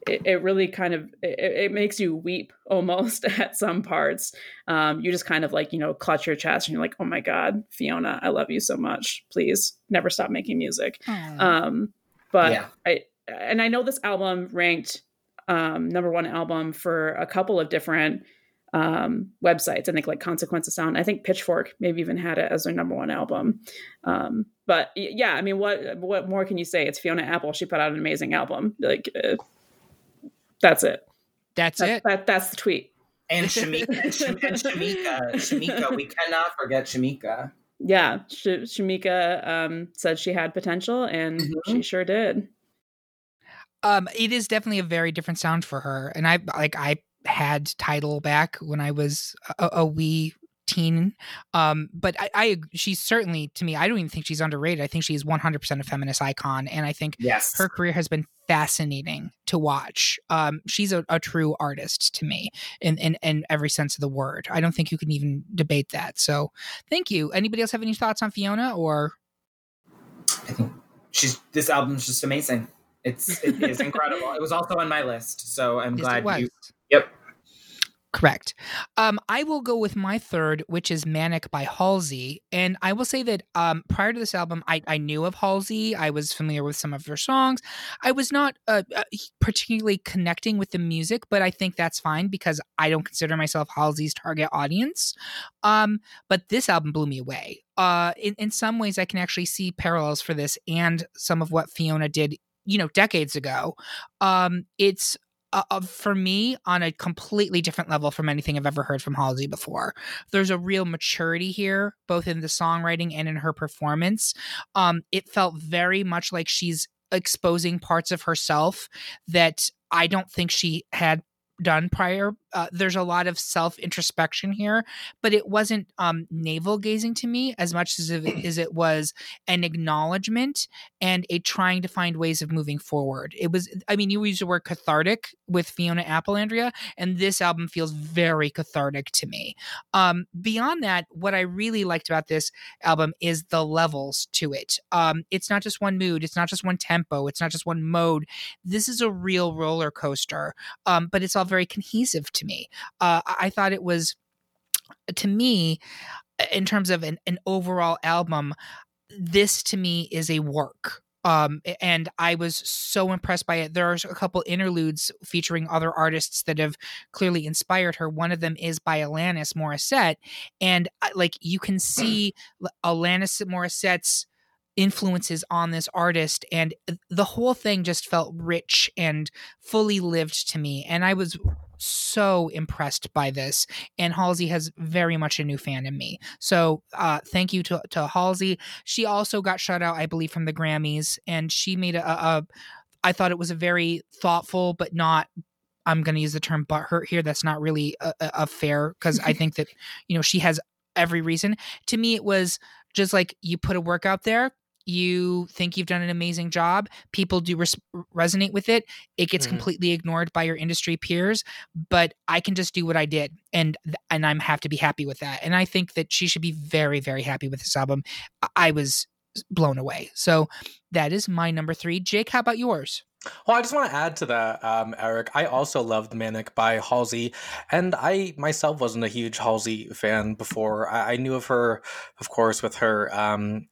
it, it really kind of it, it makes you weep almost at some parts um, you just kind of like you know clutch your chest and you're like oh my god fiona i love you so much please never stop making music Aw. um, but Yeah. i and i know this album ranked um, number one album for a couple of different um, websites i think like consequence of sound. I think pitchfork maybe even had it as their number one album. Um, but yeah i mean what what more can you say? It's fiona apple. She put out an amazing album. Like uh, that's it. That's that, it. that that's the tweet. And Shameika, and Sham- and Shameika, Shameika, we cannot forget Shameika. Yeah Sh- Shameika um, said she had potential and she Mhm. sure did Um, it is definitely a very different sound for her, and I like I had Tidal back when I was a, a wee teen. Um, but I, I she's certainly to me. I don't even think she's underrated. I think one hundred percent a feminist icon, and I think Yes. her career has been fascinating to watch. Um, she's a, a true artist to me in, in in every sense of the word. I don't think you can even debate that. So, thank you. Anybody else have any thoughts on Fiona or? I think she's this album's just amazing. It's it is incredible. It was also on my list, so I'm Yes, glad you. Yep. Correct. Um, I will go with my third, which is Manic by Halsey. And I will say that um, prior to this album, I, I knew of Halsey. I was familiar with some of her songs. I was not uh, uh, particularly connecting with the music, but I think that's fine because I don't consider myself Halsey's target audience. Um, but this album blew me away. Uh, in, in some ways, I can actually see parallels for this and some of what Fiona did you know decades ago um it's uh, uh, for me on a completely different level from anything I've ever heard from Halsey before. There's a real maturity here, both in the songwriting and in her performance. Um, it felt very much like she's exposing parts of herself that I don't think she had done prior. Uh, there's a lot of self introspection here, but it wasn't um, navel gazing to me as much as it, as it was an acknowledgement and a trying to find ways of moving forward. It was, I mean, you use the word cathartic with Fiona Apple, Andrea, and this album feels very cathartic to me. Um, beyond that, what I really liked about this album is the levels to it. Um, it's not just one mood, it's not just one tempo, it's not just one mode. This is a real roller coaster, um, but it's all very cohesive to me. Uh, I thought it was, to me, in terms of an, an overall album, this to me is a work. Um and i was so impressed by it. There's a couple interludes featuring other artists that have clearly inspired her. One of them is by alanis morissette and like you can see alanis morissette's influences on this artist and the whole thing just felt rich and fully lived to me and i was so impressed by this and halsey has very much a new fan in me. So uh, thank you to, to halsey. She also got shut out i believe from the grammys and she made a, a I thought it was a very thoughtful but not i'm going to use the term butthurt here that's not really a, a fair because i think that you know she has every reason. To me it was just like you put a work out there you think you've done an amazing job people do res- resonate with it it gets mm-hmm. completely ignored by your industry peers but i can just do what i did and and i'm have to be happy with that and i think that she should be very very happy with this album i was blown away so that is my number three jake how about yours well, I just want to add to that, um, Eric. I also loved Manic by Halsey, and I myself wasn't a huge Halsey fan before. I, I knew of her, of course, with her um,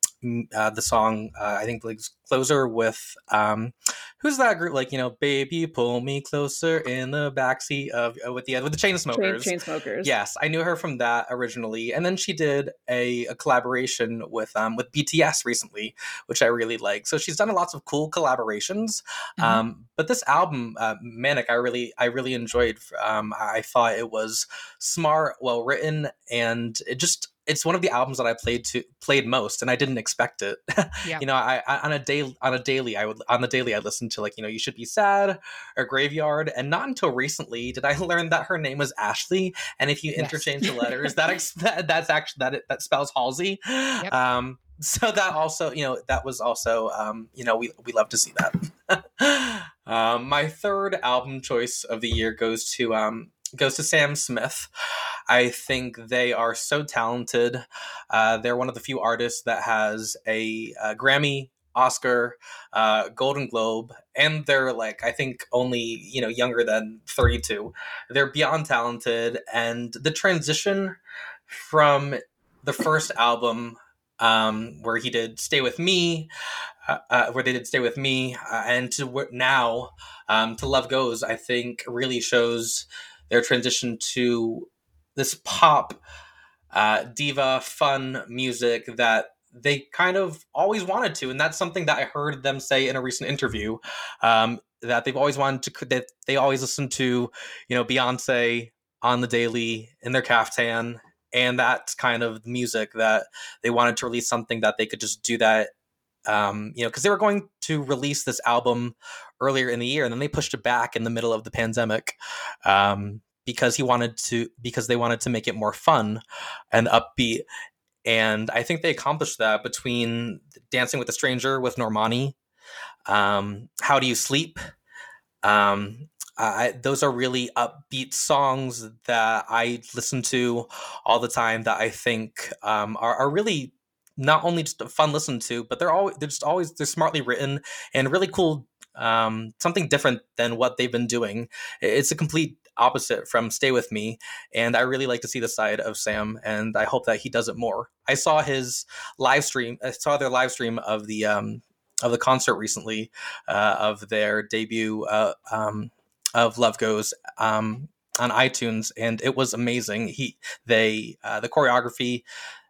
uh, the song uh, I think like closer with um, who's that group like you know baby pull me closer in the backseat of uh, with the with the Chainsmokers. chain, smokers. Yes I knew her from that originally and then she did a, a collaboration with um with BTS recently which I really like. So she's done lots of cool collaborations mm-hmm. um but this album uh, Manic I really I really enjoyed um I thought it was smart well written and it just it's one of the albums that I played to played most, and I didn't expect it. Yeah. you know, I, I, on a day on a daily, I would on the daily I listened to like you know you should be sad or Graveyard, and not until recently did I learn that her name was Ashley, and if you yes. interchange the letters, that, ex- that that's actually that that spells Halsey. Yep. Um, so that also you know that was also um, you know we we love to see that. um, my third album choice of the year goes to um, goes to Sam Smith. I think they are so talented. Uh, they're one of the few artists that has a, a Grammy, Oscar, uh, Golden Globe, and they're like I think only you know younger than 32. They're beyond talented, and the transition from the first album um, where he did "Stay with Me," uh, uh, where they did "Stay with Me," uh, and to now um, to "Love Goes," I think really shows their transition to this pop uh, diva fun music that they kind of always wanted to and that's something that i heard them say in a recent interview um, that they've always wanted to that they always listen to you know beyonce on the daily in their caftan and that's kind of music that they wanted to release something that they could just do that um, you know because they were going to release this album earlier in the year and then they pushed it back in the middle of the pandemic um, because he wanted to because they wanted to make it more fun and upbeat and i think they accomplished that between dancing with a stranger with normani um, how do you sleep um, I, those are really upbeat songs that i listen to all the time that i think um, are, are really not only just fun listen to, but they're always they're just always they're smartly written and really cool. Um, something different than what they've been doing. It's a complete opposite from Stay With Me. And I really like to see the side of Sam, and I hope that he does it more. I saw his live stream, I saw their live stream of the, um, of the concert recently uh, of their debut uh, um, of Love Goes um, on iTunes, and it was amazing. He they uh, the choreography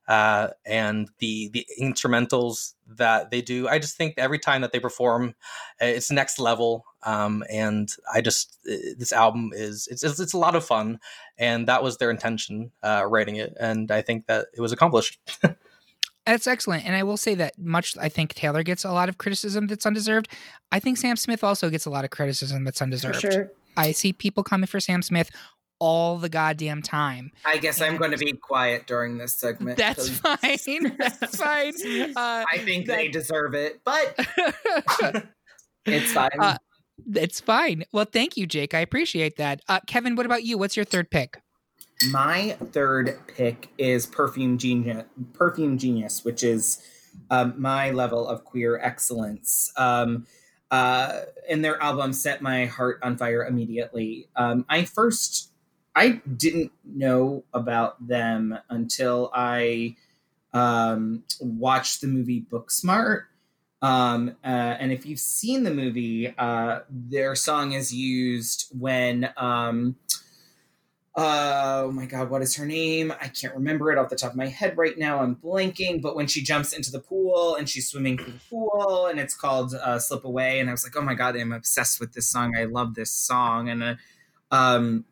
uh, and the the instrumentals that they do. I just think every time that they perform, uh, it's next level. Um, and I just uh, this album is it's, it's, it's a lot of fun, and that was their intention uh, writing it, and I think that it was accomplished. That's excellent. And I will say that much I think Taylor gets a lot of criticism that's undeserved. I think Sam Smith also gets a lot of criticism that's undeserved. sure. I see people coming for Sam Smith all the goddamn time. I guess I'm going to be quiet during this segment. That's fine. That's fine. Uh, I think that- they deserve it, but it's fine. Uh, it's fine. Well, thank you, Jake. I appreciate that. Uh, Kevin, what about you? What's your third pick? My third pick is Perfume Genius, Perfume Genius, which is um, my level of queer excellence. Um, uh, and their album set my heart on fire immediately. Um, I first, I didn't know about them until I um, watched the movie Booksmart. Um, uh, and if you've seen the movie, uh, their song is used when. Um, uh, oh my god, what is her name? I can't remember it off the top of my head right now. I'm blanking. But when she jumps into the pool and she's swimming through the pool, and it's called uh, "Slip Away," and I was like, oh my god, I'm obsessed with this song. I love this song, and uh, um,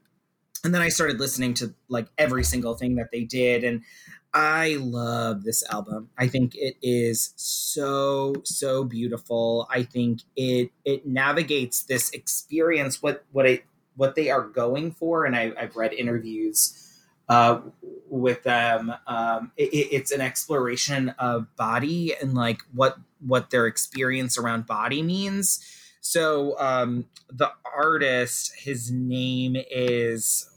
and then I started listening to like every single thing that they did, and I love this album. I think it is so so beautiful. I think it it navigates this experience what what it what they are going for, and I, I've read interviews uh, with them. Um, it, it's an exploration of body and like what what their experience around body means. So um, the artist, his name is.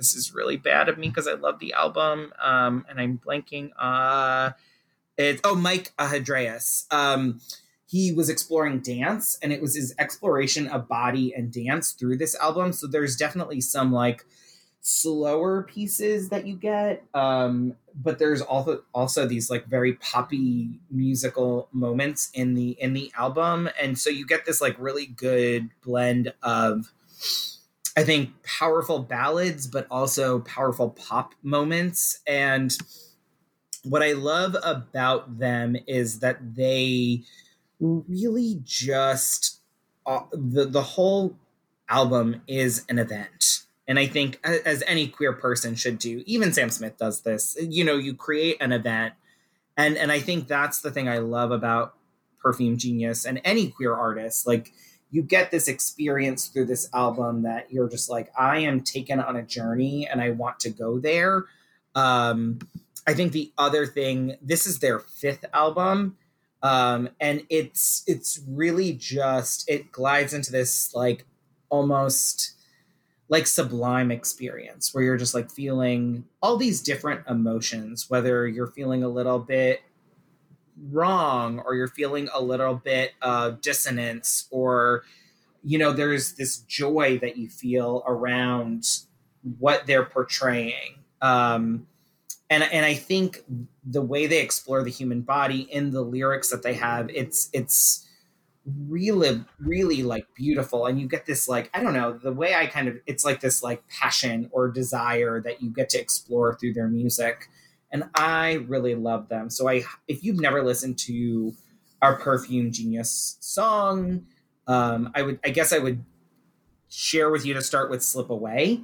This is really bad of me because I love the album, um, and I'm blanking. Uh, it's oh Mike Hadreas. Um, he was exploring dance and it was his exploration of body and dance through this album so there's definitely some like slower pieces that you get um but there's also also these like very poppy musical moments in the in the album and so you get this like really good blend of i think powerful ballads but also powerful pop moments. And what i love about them is that they really just uh, the the whole album is an event. And i think as any queer person should do even sam smith does this you know you create an event. And and i think that's the thing i love about perfume genius and any queer artist. Like you get this experience through this album that you're just like i am taken on a journey and i want to go there. Um i think the other thing this is their fifth album. Um and it's it's really just it glides into this like almost like sublime experience where you're just like feeling all these different emotions whether you're feeling a little bit wrong or you're feeling a little bit of dissonance or you know there's this joy that you feel around what they're portraying. Um and and I think the way they explore the human body in the lyrics that they have, it's it's really really like beautiful. And you get this like i don't know the way i kind of it's like this like passion or desire that you get to explore through their music and i really love them so i if you've never listened to our perfume genius song um i would i guess i would share with you to start with slip away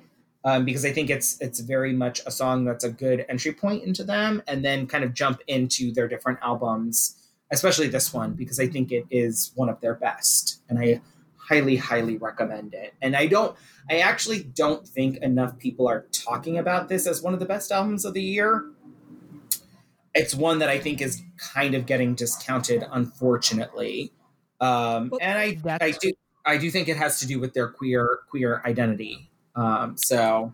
um, because I think it's it's very much a song that's a good entry point into them, and then kind of jump into their different albums, especially this one because I think it is one of their best, and I highly highly recommend it. And I don't, I actually don't think enough people are talking about this as one of the best albums of the year. It's one that I think is kind of getting discounted, unfortunately, um, and I I do I do think it has to do with their queer queer identity. Um, so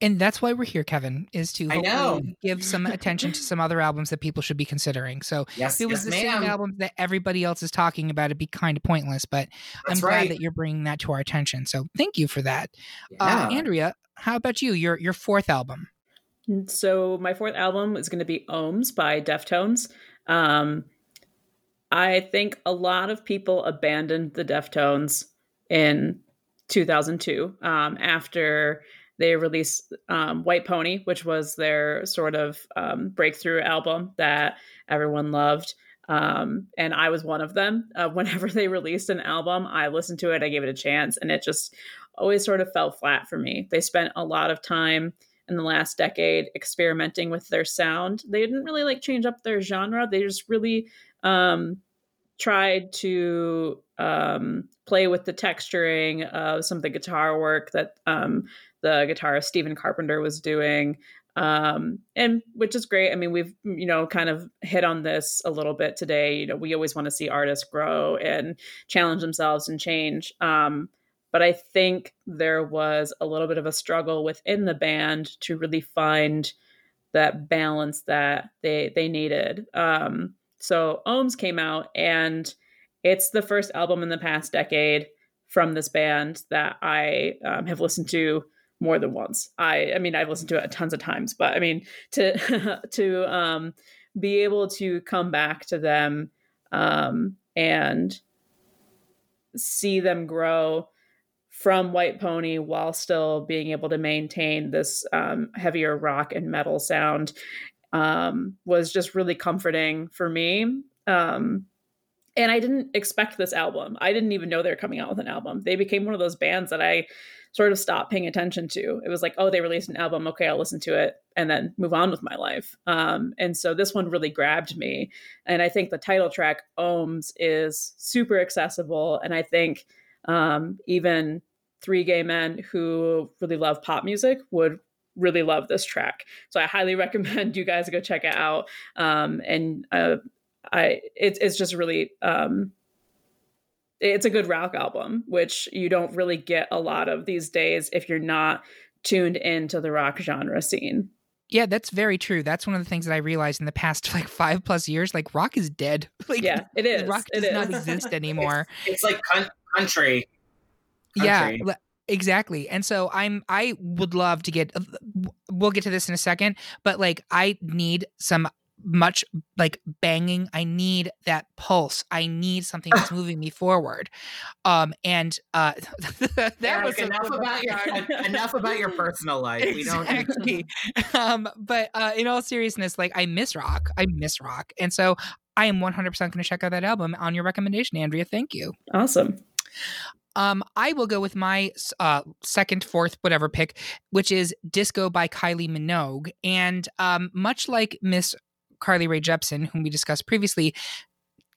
And that's why we're here, Kevin, is to I know. give some attention to some other albums that people should be considering. So Yes, if it was yes, the ma'am. same album that everybody else is talking about, it'd be kind of pointless. But I'm That's glad right. that you're bringing that to our attention. So thank you for that. Yeah. Uh, Andrea, how about you? Your your fourth album. So my fourth album is going to be Ohms by Deftones. Um, I think a lot of people abandoned the Deftones in 2002 um, after they released um, White Pony, which was their sort of um, breakthrough album that everyone loved. Um, and I was one of them. Uh, whenever they released an album, I listened to it, I gave it a chance, and it just always sort of fell flat for me. They spent a lot of time in the last decade experimenting with their sound. They didn't really like change up their genre. They just really um, tried to um, play with the texturing of some of the guitar work that um, the guitarist Stephen Carpenter was doing. Um, and which is great. I mean, we've, you know, kind of hit on this a little bit today. You know, we always want to see artists grow and challenge themselves and change. Um, but I think there was a little bit of a struggle within the band to really find that balance that they they needed. Um, so Ohms came out, and it's the first album in the past decade from this band that I um, have listened to more than once. I I mean I've listened to it tons of times, but I mean to to um, be able to come back to them um, and see them grow from White Pony while still being able to maintain this um, heavier rock and metal sound um, was just really comforting for me. Um, and I didn't expect this album. I didn't even know they were coming out with an album. They became one of those bands that I sort of stopped paying attention to. It was like, oh, they released an album. Okay, I'll listen to it and then move on with my life. Um, and so this one really grabbed me. And I think the title track, Ohms, is super accessible. And I think um, even three gay men who really love pop music would really love this track. So I highly recommend you guys go check it out. Um, and uh, I, it's it's just really, um, it's a good rock album, which you don't really get a lot of these days if you're not tuned into the rock genre scene. Yeah, that's very true. That's one of the things that I realized in the past like five plus years. Like rock is dead. Like Yeah, it is. rock It does not exist anymore. It's like coun- country. Yeah country. le- exactly and so i'm i would love to get we'll get to this in a second but like i need some much like banging i need that pulse i need something that's moving me forward um and uh that Eric, was a enough good about your enough about your personal life. We don't. exactly. um, but uh, in all seriousness, like I miss rock. I miss rock, and so I am 100% going to check out that album on your recommendation, Andrea. Thank you. Awesome. Um, I will go with my uh, second, fourth, whatever pick, which is "Disco" by Kylie Minogue, and um, much like Miss Carly Rae Jepsen, whom we discussed previously.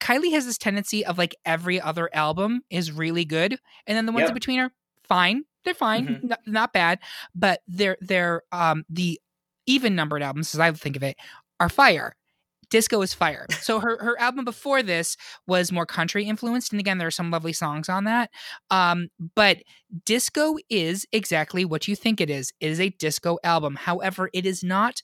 Kylie has this tendency of like every other album is really good, and then the ones in between are fine. They're fine, Mhm. not, not bad, but they're they're um the even numbered albums, as I think of it, are fire. Disco is fire. So her her album before this was more country influenced, and again, there are some lovely songs on that. Um, but disco is exactly what you think it is. It is a disco album. However, it is not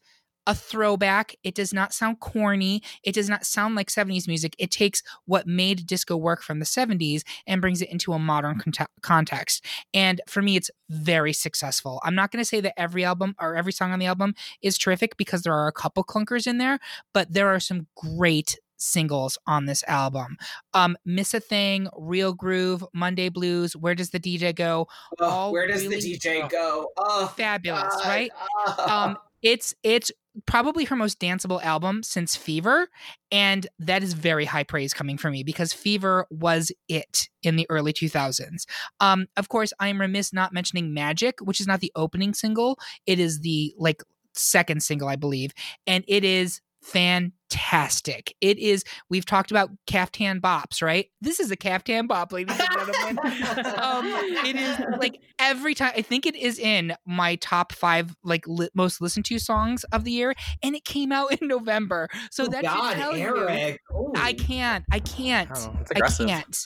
a throwback. It does not sound corny. It does not sound like 70s music. It takes what made disco work from the 70s and brings it into a modern conte- context. And for me, it's very successful. I'm not going to say that every album or every song on the album is terrific because there are a couple clunkers in there, but there are some great singles on this album. Um, Miss a Thing, Real Groove, Monday Blues, Where Does the DJ Go? Oh, where does really- the DJ go? Oh, Fabulous, God. right? Oh. um it's it's probably her most danceable album since fever and that is very high praise coming from me because fever was it in the early 2000s um of course i'm remiss not mentioning magic which is not the opening single. It is the like second single i believe and it is fantastic it is we've talked about caftan bops right this is a caftan bop ladies and gentlemen um it is like every time i think it is in my top five like li- most listened to songs of the year and it came out in november so Oh, that God, should tell you Eric. Ooh. i can't i can't Oh, i can't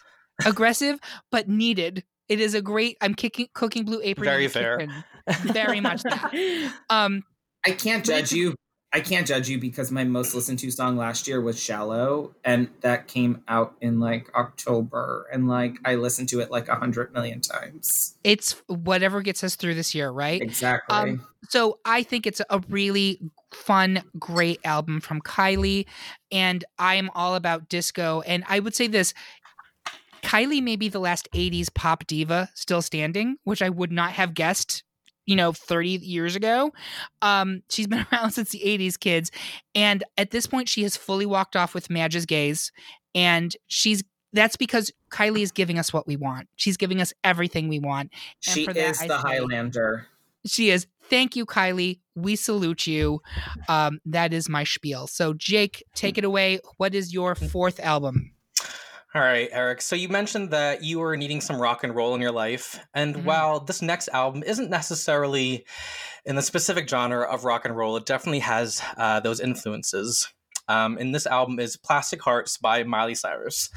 aggressive but needed It is a great. I'm kicking, cooking blue apron. Very fair. kitchen. Very much that. Um, I can't judge you. I can't judge you because my most listened to song last year was "Shallow," and that came out in like October, and like I listened to it like a hundred million times. it's whatever gets us through this year, right? Exactly. Um, so I think it's a really fun, great album from Kylie, and I am all about disco. And I would say this: Kylie may be the last '80s pop diva still standing, which I would not have guessed. You know, 30 years ago. Um, she's been around since the 80s, kids. And at this point, she has fully walked off with Madge's gays. And she's that's because Kylie is giving us what we want. She's giving us everything we want. And she for that, is I the Highlander. she is. Thank you, Kylie. We salute you. Um, that is my spiel. So, Jake, take it away. What is your fourth album? All right, Eric. So you mentioned that you were needing some rock and roll in your life. And Mhm. while this next album isn't necessarily in the specific genre of rock and roll, it definitely has uh, those influences. Um, and this album is Plastic Hearts by Miley Cyrus.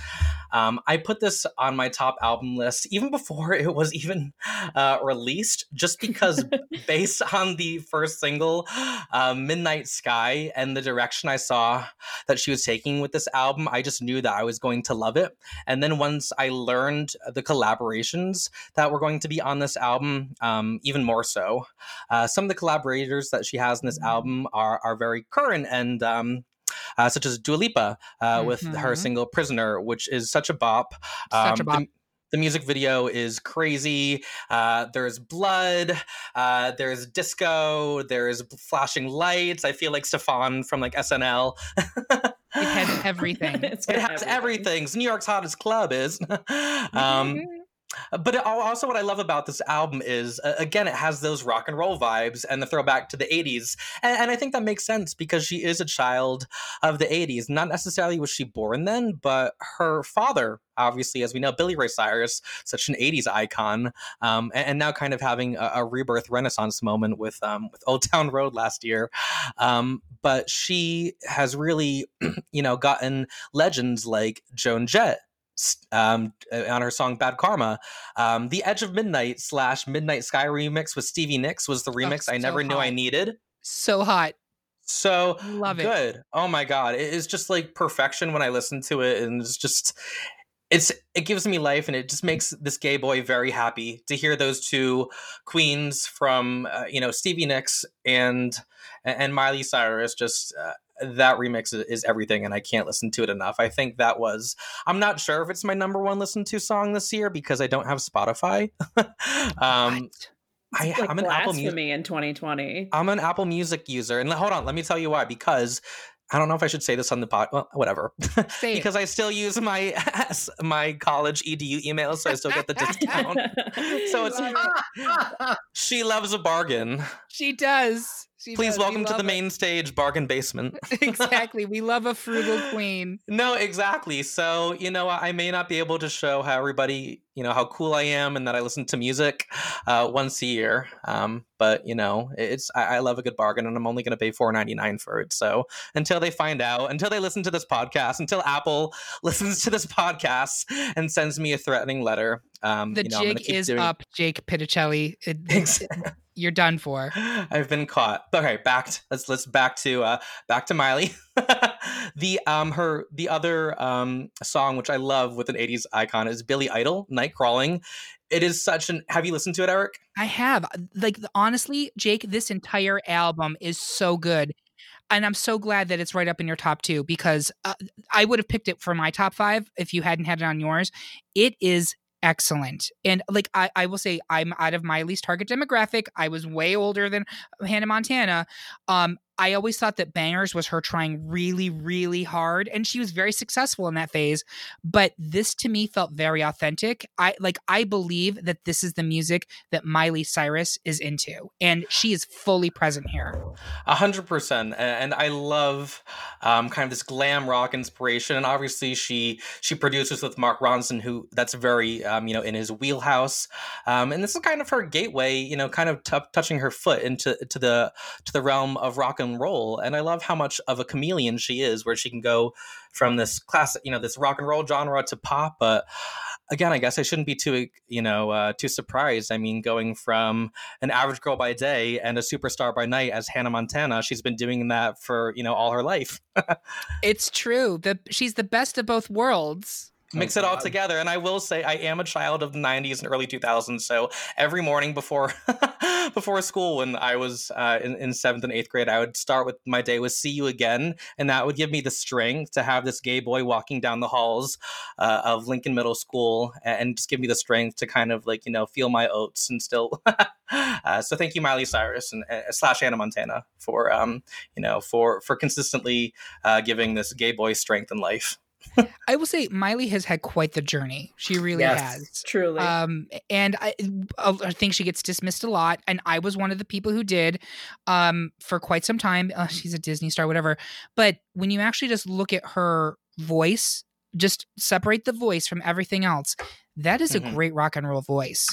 Um, I put this on my top album list even before it was even uh, released, just because based on the first single, uh, Midnight Sky, and the direction I saw that she was taking with this album, I just knew that I was going to love it. And then once I learned the collaborations that were going to be on this album, um, even more so. Uh, some of the collaborators that she has in this album are are very current and. Um, uh, such as Dua Lipa uh, with her Mhm. single "Prisoner," which is such a bop. Such a Um, bop. The, the music video is crazy. Uh, there's blood. Uh, there's disco. There's flashing lights. I feel like Stefan from like SNL. It has everything. It has everything. It's New York's hottest club is. um, but also, what I love about this album is, uh, again, it has those rock and roll vibes and the throwback to the 80s. And, and I think that makes sense because she is a child of the 80s. Not necessarily was she born then, but her father, obviously, as we know, Billy Ray Cyrus, such an 80s icon, um, and, and now kind of having a, a rebirth renaissance moment with, um, with Old Town Road last year. Um, but she has really, you know, gotten legends like Joan Jett um, uh, on her song "Bad Karma." Um, the Edge of Midnight slash Midnight Sky remix with Stevie Nicks was the remix I so never knew I needed. So hot. So Love it. good. Oh my god, it is just like perfection when I listen to it, and it's just. It's it gives me life and it just makes this gay boy very happy to hear those two queens from uh, you know Stevie Nicks and and Miley Cyrus just uh, that remix is, everything and I can't listen to it enough. I think that was I'm not sure if it's my number one listened to song this year because I don't have Spotify. um I, like I'm an Apple Music in 2020. I'm an Apple Music user, and hold on, let me tell you why. Because I don't know if I should say this on the pod. Well, whatever. Because I still use my my college edu email, so I still get the discount. so it's she loves a bargain. She does. Please does. We welcome to the main stage, bargain basement. exactly. We love a frugal queen. No, exactly. So, you know, I may not be able to show how everybody, you know, how cool I am and that I listen to music uh, once a year. Um, but you know, it's I, I love a good bargain, and I'm only going to pay four ninety nine for it. So until they find out, until they listen to this podcast, until Apple listens to this podcast and sends me a threatening letter, um, The you know, jig is doing- up, Jake Pitochelli. It- it- you're done for. I've been caught. Okay, back. To, let's let's back to uh back to Miley. the um her the other um song which I love with an 80s icon is Billy Idol, Night Crawling. It is such an have you listened to it, Eric? I have. Like honestly, Jake, this entire album is so good. And I'm so glad that it's right up in your top 2 because uh, I would have picked it for my top 5 if you hadn't had it on yours. It is excellent. And like I, I will say I'm out of my least target demographic. I was way older than Hannah Montana. Um I always thought that Bangerz was her trying really, really hard, and she was very successful in that phase. But this to me felt very authentic. I like I believe that this is the music that Miley Cyrus is into, and she is fully present here. A hundred percent, and I love um, kind of this glam rock inspiration. And obviously, she she produces with Mark Ronson, who that's very um, you know in his wheelhouse. Um, and this is kind of her gateway, you know, kind of t- touching her foot into to the to the realm of rock and own role. And I love how much of a chameleon she is, where she can go from this classic, you know, this rock and roll genre to pop. But again, I guess I shouldn't be too, you know, uh, too surprised. I mean, going from an average girl by day and a superstar by night as Hannah Montana, she's been doing that for you know all her life. it's true. The she's the best of both worlds mix oh, it all together. And I will say, I am a child of the '90s and early 2000s. So every morning before before school, when I was uh, in, in seventh and eighth grade, I would start with my day with "See You Again," and that would give me the strength to have this gay boy walking down the halls uh, of Lincoln Middle School, and just give me the strength to kind of like you know feel my oats and still. uh, so thank you, Miley Cyrus and uh, slash Hannah Montana for um, you know for for consistently uh, giving this gay boy strength in life. I will say Miley has had quite the journey. She really yes, has. Truly. Um, and I, I think she gets dismissed a lot. And I was one of the people who did um, for quite some time. Uh, she's a Disney star, whatever. But when you actually just look at her voice, just separate the voice from everything else, that is mm-hmm. a great rock and roll voice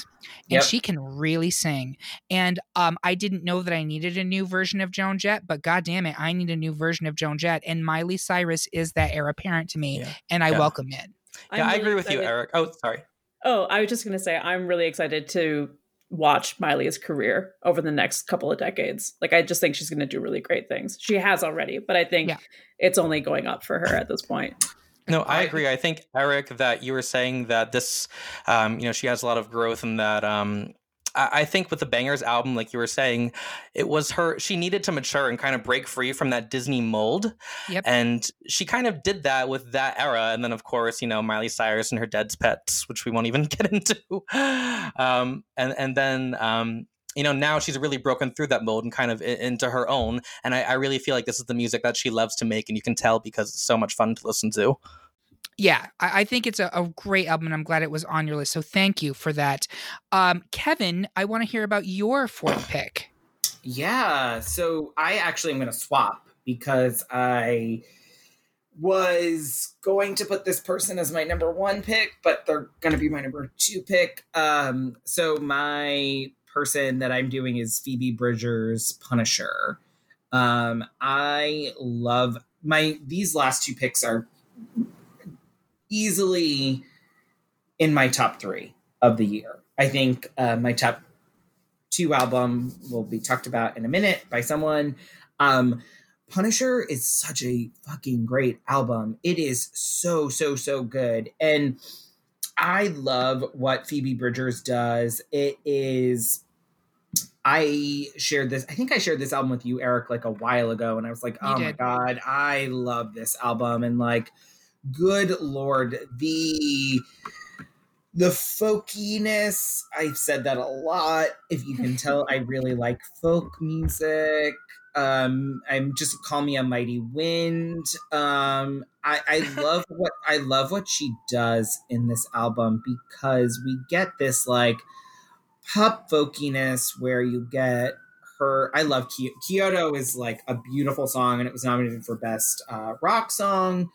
and yep. she can really sing and um, i didn't know that i needed a new version of joan jett but god damn it i need a new version of joan jett and miley cyrus is that heir apparent to me yeah. and i yeah. welcome it yeah really i agree with excited. you eric oh sorry oh i was just going to say i'm really excited to watch miley's career over the next couple of decades like i just think she's going to do really great things she has already but i think it's only going up for her at this point no, I agree. I think Eric that you were saying that this, um, you know, she has a lot of growth and that. Um, I think with the Bangerz album, like you were saying, it was her. She needed to mature and kind of break free from that Disney mold. Yep. And she kind of did that with that era. And then, of course, you know, Miley Cyrus and her Dead Petz, which we won't even get into. Um, and and then um, you know now she's really broken through that mold and kind of into her own and I, I, really feel like this is the music that she loves to make and you can tell because it's so much fun to listen to. Yeah i, I think it's a, a, great album and i'm glad it was on your list so thank you for that. Um, kevin i want to hear about your fourth pick. Yeah so i actually am going to swap because i was going to put this person as my number one pick but they're going to be my number two pick. Um, so my person that I'm doing is Phoebe Bridgers' Punisher. Um, I love my these last two picks are easily in my top three of the year. I think uh, my top two album will be talked about in a minute by someone. Um, Punisher is such a fucking great album. It is so so so good, and I love what Phoebe Bridgers does. It is I shared this. I think I shared this album with you, Eric, like a while ago, and I was like, "Oh my god, I love this album!" And like, good lord, the the folkiness. I've said that a lot. If you can tell, I really like folk music. Um, I'm just call me a mighty wind. Um, I, I love what I love what she does in this album because we get this like pop folkiness where you get her. I love Kyoto is like a beautiful song, and it was nominated for best uh, rock song.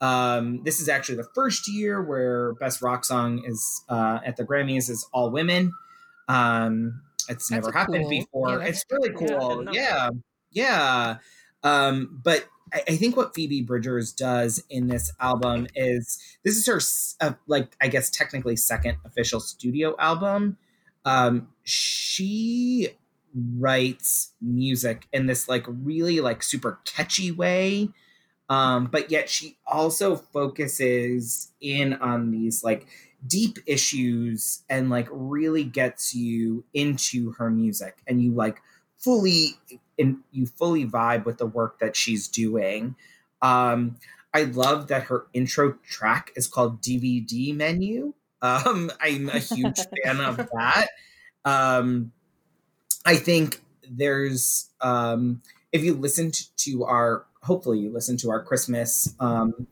Um, this is actually the first year where best rock song is uh, at the Grammys is all women. Um, it's that's never happened cool. before. Yeah, it's really cool. Yeah, yeah. Um, but I, I, think what Phoebe Bridgers does in this album is this is her uh, like I guess technically second official studio album um, she writes music in this like really like super catchy way um, but yet she also focuses in on these like deep issues and like really gets you into her music and you like fully and you fully vibe with the work that she's doing. Um i love that her intro track is called dvd menu um, I'm a huge fan of that. Um, I think there's um, if you listen to our hopefully you listen to our Christmas um,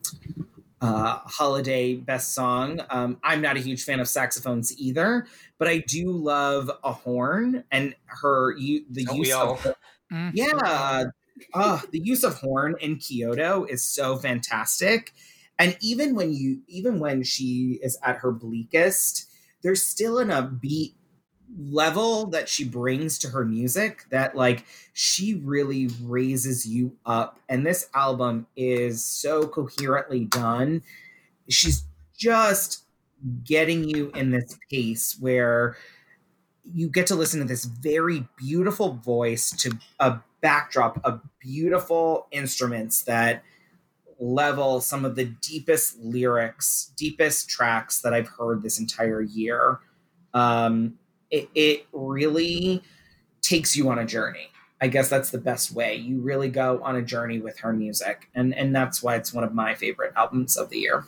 uh, holiday best song. Um, I'm not a huge fan of saxophones either, but I do love a horn and her you the Don't use of mm-hmm. yeah. Uh, the use of horn in Kyoto is so fantastic and even when you even when she is at her bleakest there's still an upbeat level that she brings to her music that like she really raises you up. And this album is so coherently done. She's just getting you in this pace where you get to listen to this very beautiful voice to a backdrop of beautiful instruments that level some of the deepest lyrics, deepest tracks that I've heard this entire year. Um, it, it really takes you on a journey. I guess that's the best way. You really go on a journey with her music, and and that's why it's one of my favorite albums of the year.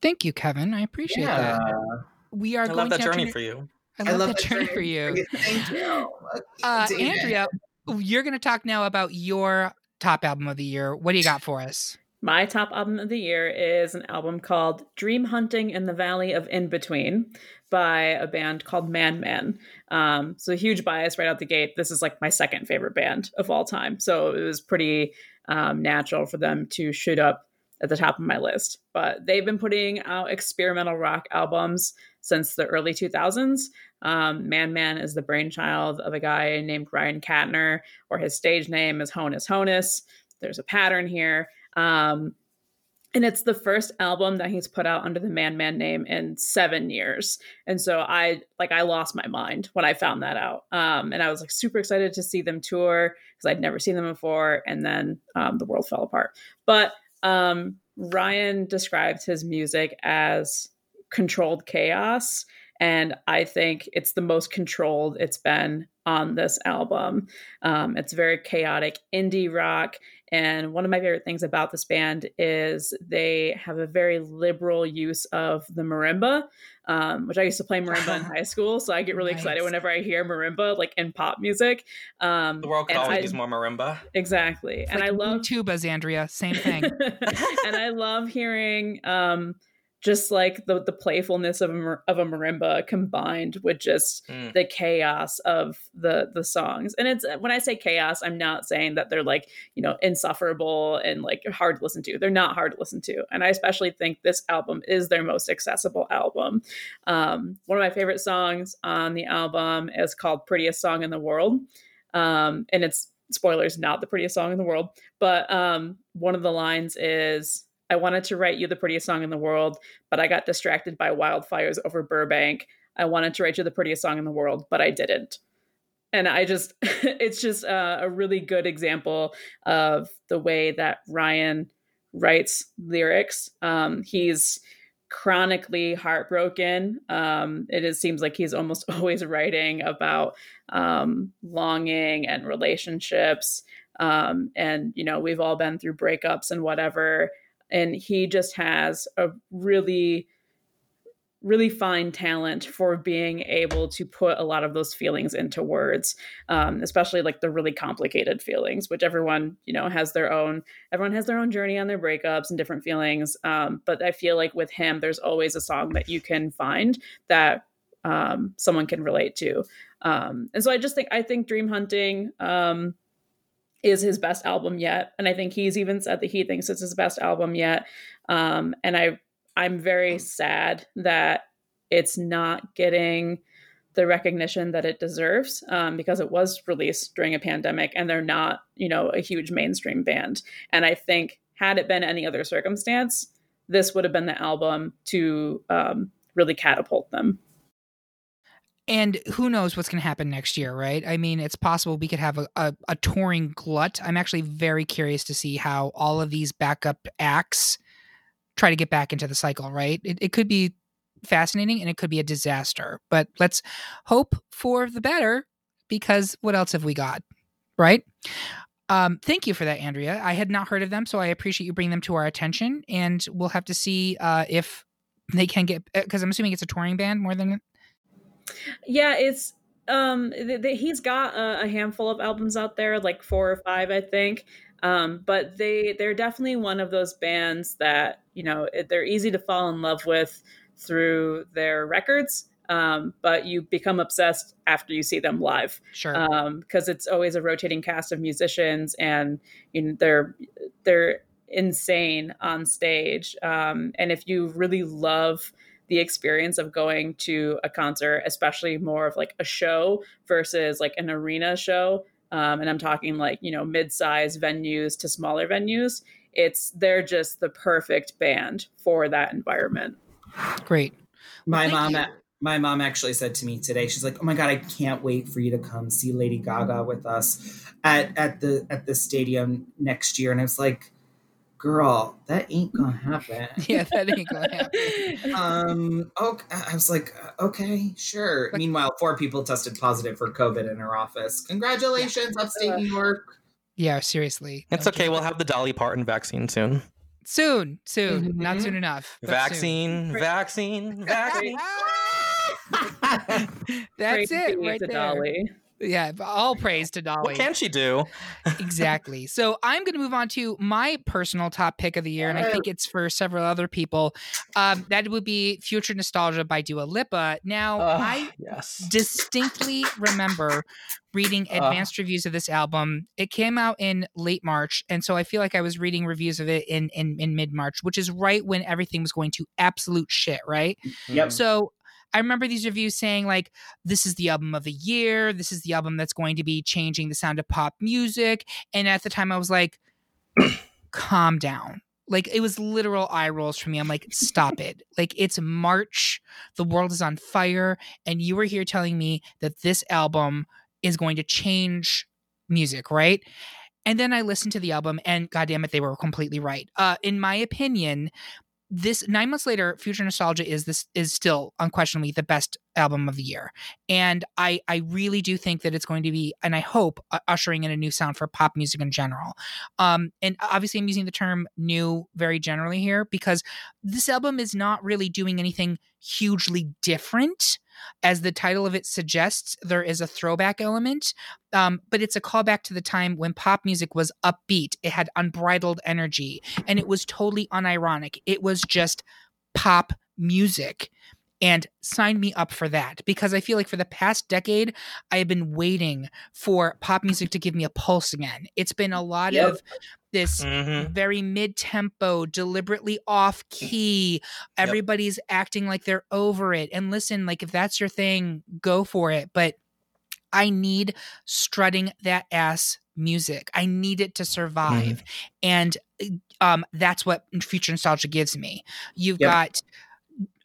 Thank you, Kevin. I appreciate yeah. that. We are I going love that to journey for you. I love, I love that, that, journey, for you. Thank you, uh, Andrea. You're going to talk now about your top album of the year. What do you got for us? My top album of the year is an album called Dream Hunting in the Valley of In Between by a band called Man Man. Um, so, huge bias right out the gate. This is like my second favorite band of all time. So, it was pretty um, natural for them to shoot up at the top of my list. But they've been putting out experimental rock albums since the early 2000s. Um, Man Man is the brainchild of a guy named Ryan Kattner, or his stage name is Honus Honus. There's a pattern here. Um, and it's the first album that he's put out under the Man Man name in seven years. And so I like I lost my mind when I found that out. Um, and I was like super excited to see them tour because I'd never seen them before. And then um, the world fell apart. But um, Ryan described his music as controlled chaos. And I think it's the most controlled it's been on this album. Um, it's very chaotic indie rock. And one of my favorite things about this band is they have a very liberal use of the marimba, um, which I used to play marimba in high school. So I get really nice. excited whenever I hear marimba, like in pop music. Um, the world could always I, use more marimba. Exactly. It's and like I love tubas, Andrea. Same thing. and I love hearing um, just like the the playfulness of a, of a marimba combined with just mm. the chaos of the the songs. And it's when i say chaos i'm not saying that they're like you know insufferable and like hard to listen to. They're not hard to listen to. And i especially think this album is their most accessible album. Um, one of my favorite songs on the album is called prettiest song in the world. Um, and it's spoilers not the prettiest song in the world. But um, one of the lines is I wanted to write you the prettiest song in the world, but I got distracted by wildfires over Burbank. I wanted to write you the prettiest song in the world, but I didn't. And I just, it's just a, a really good example of the way that Ryan writes lyrics. Um, he's chronically heartbroken. Um, it is, seems like he's almost always writing about um, longing and relationships. Um, and, you know, we've all been through breakups and whatever and he just has a really really fine talent for being able to put a lot of those feelings into words um, especially like the really complicated feelings which everyone you know has their own everyone has their own journey on their breakups and different feelings um, but i feel like with him there's always a song that you can find that um, someone can relate to um, and so i just think i think dream hunting um, is his best album yet and i think he's even said that he thinks it's his best album yet. Um, and i i'm very sad that it's not getting the recognition that it deserves um, because it was released during a pandemic and they're not you know a huge mainstream band. And i think had it been any other circumstance this would have been the album to um, really catapult them and who knows what's going to happen next year, right? I mean, it's possible we could have a, a, a, touring glut. I'm actually very curious to see how all of these backup acts try to get back into the cycle, right? It, it could be fascinating and it could be a disaster, but let's hope for the better because what else have we got, right? Um, thank you for that, Andrea. I had not heard of them, so I appreciate you bringing them to our attention, and we'll have to see uh, if they can get because I'm assuming it's a touring band more than yeah, it's um th- th- he's got a, a, handful of albums out there, like four or five, I think. Um, but they they're definitely one of those bands that you know they're easy to fall in love with through their records. Um, but you become obsessed after you see them live. Sure. Because um, it's always a rotating cast of musicians, and you know, they're they're insane on stage. Um, and if you really love the experience of going to a concert, especially more of like a show versus like an arena show. Um, and I'm talking like, you know, mid sized venues to smaller venues. It's, they're just the perfect band for that environment. Great. My mom, my mom actually said to me today, she's like, "Oh my god, I can't wait for you to come see Lady Gaga with us at at the at the stadium next year." And I was like, "Girl, that ain't gonna happen." yeah, that ain't gonna happen. um, okay, I was like, "Okay, sure." But, Meanwhile, four people tested positive for COVID in her office. Congratulations, yeah. upstate New York. Yeah, seriously. It's okay. We'll have the Dolly Parton vaccine soon. Soon, soon, mm-hmm. not soon enough. Vaccine, soon. vaccine, vaccine. That's it right there. Dolly. Yeah, all praise to Dolly. What can she do? exactly. So I'm going to move on to my personal top pick of the year, and I think it's for several other people. Um, that would be "Future Nostalgia" by Dua Lipa. Now, uh, I yes. distinctly remember reading advanced uh, reviews of this album. It came out in late March, and so I feel like I was reading reviews of it in in, in mid March, which is right when everything was going to absolute shit. Right. Yep. So I remember these reviews saying like this is the album of the year, this is the album that's going to be changing the sound of pop music, and at the time I was like calm down. Like it was literal eye rolls for me. I'm like, stop it. Like it's March, the world is on fire, and you were here telling me that this album is going to change music, right? And then I listened to the album, and goddamn it, they were completely right. Uh, in my opinion, this nine months later, Future Nostalgia is this is still unquestionably the best album of the year, and I I really do think that it's going to be, and I hope uh, ushering in a new sound for pop music in general. Um, and obviously, I'm using the term "new" very generally here because this album is not really doing anything hugely different as the title of it suggests, there is a throwback element, um, but it's a callback to the time when pop music was upbeat. It had unbridled energy, and it was totally unironic. It was just pop music. And sign me up for that because I feel like for the past decade, I have been waiting for pop music to give me a pulse again. It's been a lot yep. of this mm-hmm. very mid-tempo deliberately off key everybody's yep. acting like they're over it and listen like if that's your thing go for it but i need strutting that ass music i need it to survive mm-hmm. and um that's what future nostalgia gives me you've yep. got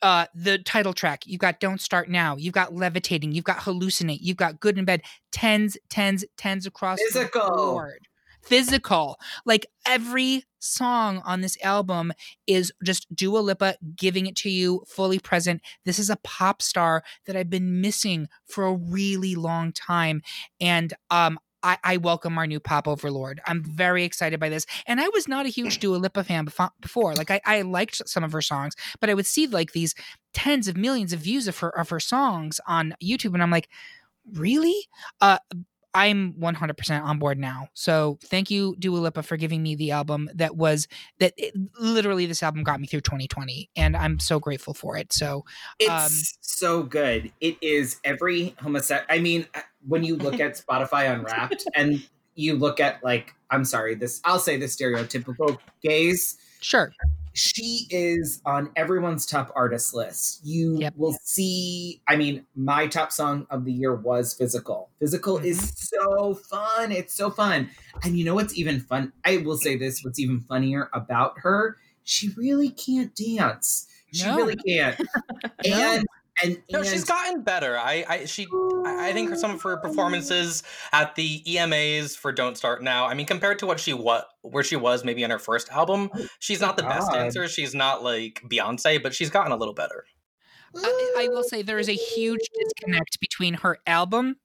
uh the title track you've got don't start now you've got levitating you've got hallucinate you've got good in bed tens tens tens across Physical. the board physical. Like every song on this album is just Dua Lipa giving it to you fully present. This is a pop star that I've been missing for a really long time. And um I, I, welcome our new pop overlord. I'm very excited by this. And I was not a huge Dua Lipa fan before. Like I, I liked some of her songs, but I would see like these tens of millions of views of her of her songs on YouTube, and I'm like, really? Uh, I'm 100% on board now. So thank you, Dua Lipa, for giving me the album that was that it, literally this album got me through 2020, and I'm so grateful for it. So it's um, so good. It is every homosexual. I mean, uh, when you look at Spotify Unwrapped and you look at like, I'm sorry, this I'll say the stereotypical gays. Sure she is on everyone's top artist list. You yep. will see, I mean, my top song of the year was Physical. Physical mm-hmm. is so fun. It's so fun. And you know what's even fun? I will say this what's even funnier about her, she really can't dance. She no. really can't. and and, no, she's gotten better. I, I she I think some of her performances at the EMAs for Don't Start Now. I mean, compared to what she what where she was maybe on her first album, oh she's not the God. best dancer. She's not like Beyonce, but she's gotten a little better. I, I will say there is a huge disconnect between her album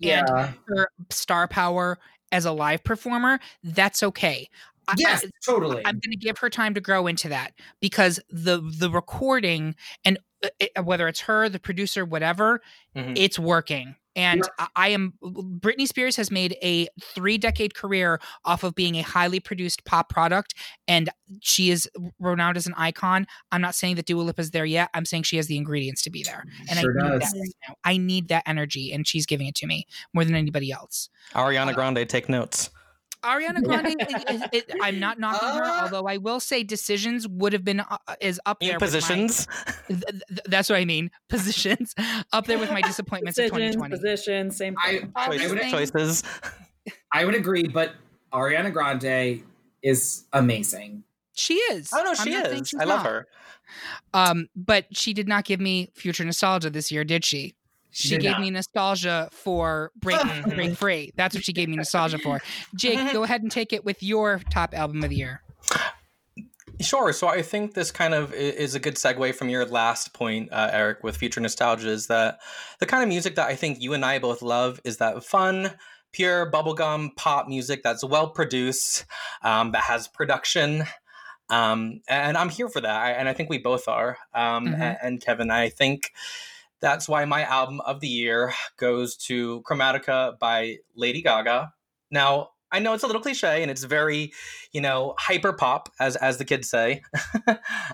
yeah. and her star power as a live performer. That's okay. Yes, I, totally. I'm going to give her time to grow into that because the the recording and it, uh, whether it's her, the producer, whatever, mm-hmm. it's working. And yeah. I am Britney Spears has made a three decade career off of being a highly produced pop product, and she is renowned as an icon. I'm not saying that Dua Lipa is there yet. I'm saying she has the ingredients to be there, and sure I need does. that right now. I need that energy, and she's giving it to me more than anybody else. Ariana uh, Grande, take notes. Ariana Grande, it, it, it, I'm not knocking her, Uh. although I will say decisions would have been uh, is up You there. mean with my- positions? th- th- that's what I mean. Positions up there with my disappointments of Decisions, 2020. positions, same I, thing. I, Choices. would, Choices. I would agree, but Ariana Grande is amazing. She is. Oh no, I'm she is. I love not. her. Um, but she did not give me future nostalgia this year, did she? She did gave not. me nostalgia for break Mhm. break free. That's what she gave me nostalgia for. Jake, go ahead and take it with your top album of the year. Sure. So I think this kind of is a good segue from your last point, uh, Eric, with future nostalgia. Is that the kind of music that I think you and I both love is that fun, pure bubblegum pop music that's well produced, um, that has production. Um, and I'm here for that. I, and I think we both are. Um, Mhm. a- and Kevin, I think that's why my album of the year goes to Chromatica by Lady Gaga. Now, I know it's a little cliche and it's very, you know, hyper pop, as as the kids say.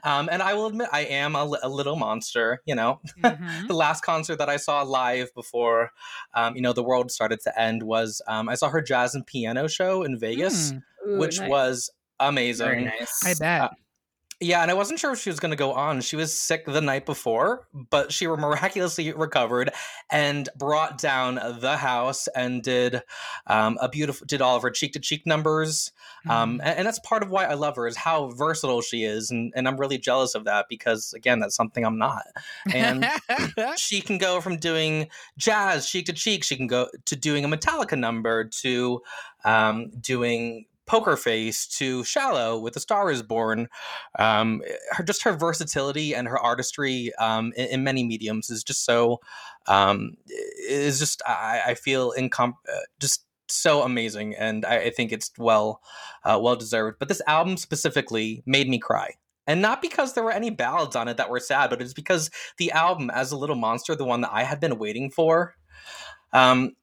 um, and I will admit, I am a, a little monster. You know, Mhm. the last concert that I saw live before, um, you know, the world started to end was um, I saw her jazz and piano show in Vegas, Mm, Ooh, which nice. was amazing. Very nice. I bet. Uh, Yeah, and I wasn't sure if she was going to go on. She was sick the night before, but she miraculously recovered and brought down the house and did um, a beautiful, did all of her cheek to cheek numbers. Um, Mhm. and, and that's part of why I love her is how versatile she is, and, and I'm really jealous of that because again, that's something I'm not. And she can go from doing jazz cheek to cheek. She can go to doing a Metallica number to um, doing Poker Face to Shallow with The Star Is Born. Um, her just her versatility and her artistry um, in, in many mediums is just so um, is just I, I feel incom uh, just so amazing, and I, I think it's well uh, well deserved. But this album specifically made me cry. And not because there were any ballads on it that were sad, but it's because the album as a little monster, the one that I had been waiting for, um,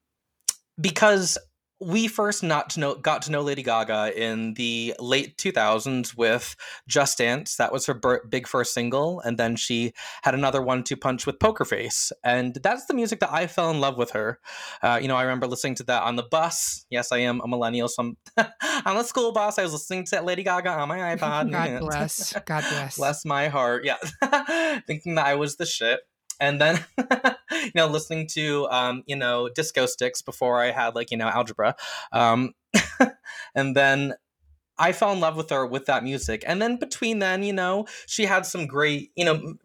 because we first not to know got to know Lady Gaga in the late 2000s with Just Dance. That was her big first single, and then she had another one-two punch with Poker Face, and that's the music that I fell in love with her. Uh, you know, I remember listening to that on the bus. Yes, I am a millennial, so I'm on the school bus. I was listening to Lady Gaga on my iPod. God bless. God bless. Bless my heart. Yeah. Thinking that I was the shit. And then, you know, listening to, um, you know, disco sticks before I had like, you know, algebra. Um, and then I fell in love with her with that music. And then between then, you know, she had some great, you know,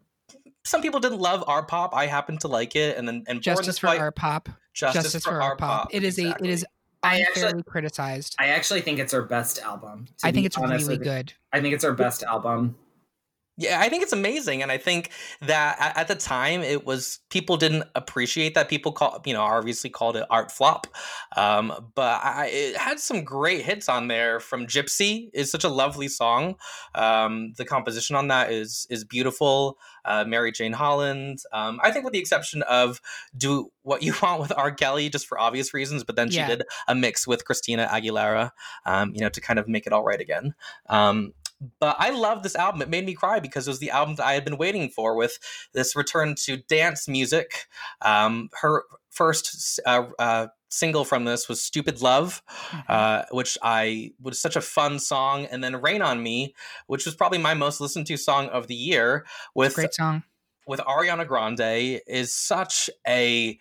some people didn't love art pop. I happen to like it. And then, and Born Justice for Way- art pop. Justice, Justice for, art pop. It is a. It is I actually- unfairly criticized. I actually think it's her best album. I think be it's honest really with you. good. I think it's her best album. Yeah, I think it's amazing, and I think that at, the time it was people didn't appreciate that. People call you know obviously called it art flop, um, but I, it had some great hits on there. From Gypsy is such a lovely song. Um, the composition on that is is beautiful. Uh, Mary Jane Holland. Um, I think with the exception of "Do What You Want" with R. Kelly, just for obvious reasons, but then she Yeah. did a mix with Christina Aguilera, um, you know, to kind of make it all right again. But I love this album. It made me cry because it was the album that I had been waiting for with this return to dance music. Um, her first uh, uh, single from this was Stupid Love, Mm-hmm. uh, which I was such a fun song. And then Rain on Me, which was probably my most listened to song of the year with Great song. with Ariana Grande is such a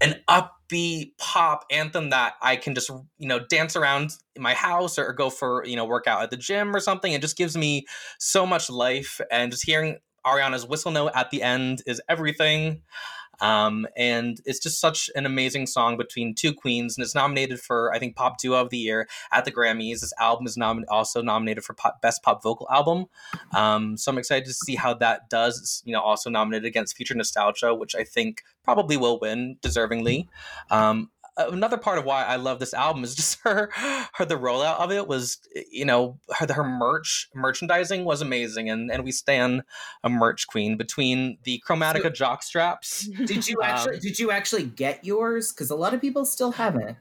an upbeat pop anthem that I can just you know dance around in my house or go for you know workout at the gym or something. It just gives me so much life, and just hearing Ariana's whistle note at the end is everything. Um, and it's just such an amazing song between two queens, and it's nominated for I think Pop Duo of the Year at the Grammys. This album is nom- also nominated for pop- Best Pop Vocal Album. Um, so I'm excited to see how that does. It's, you know, also nominated against Future Nostalgia, which I think probably will win deservingly. Um, another part of why I love this album is just her, her the rollout of it was, you know, her her merch merchandising was amazing, and and we stand a merch queen between the Chromatica So- jock straps. Did you Um, actually did you actually get yours? Because a lot of people still haven't.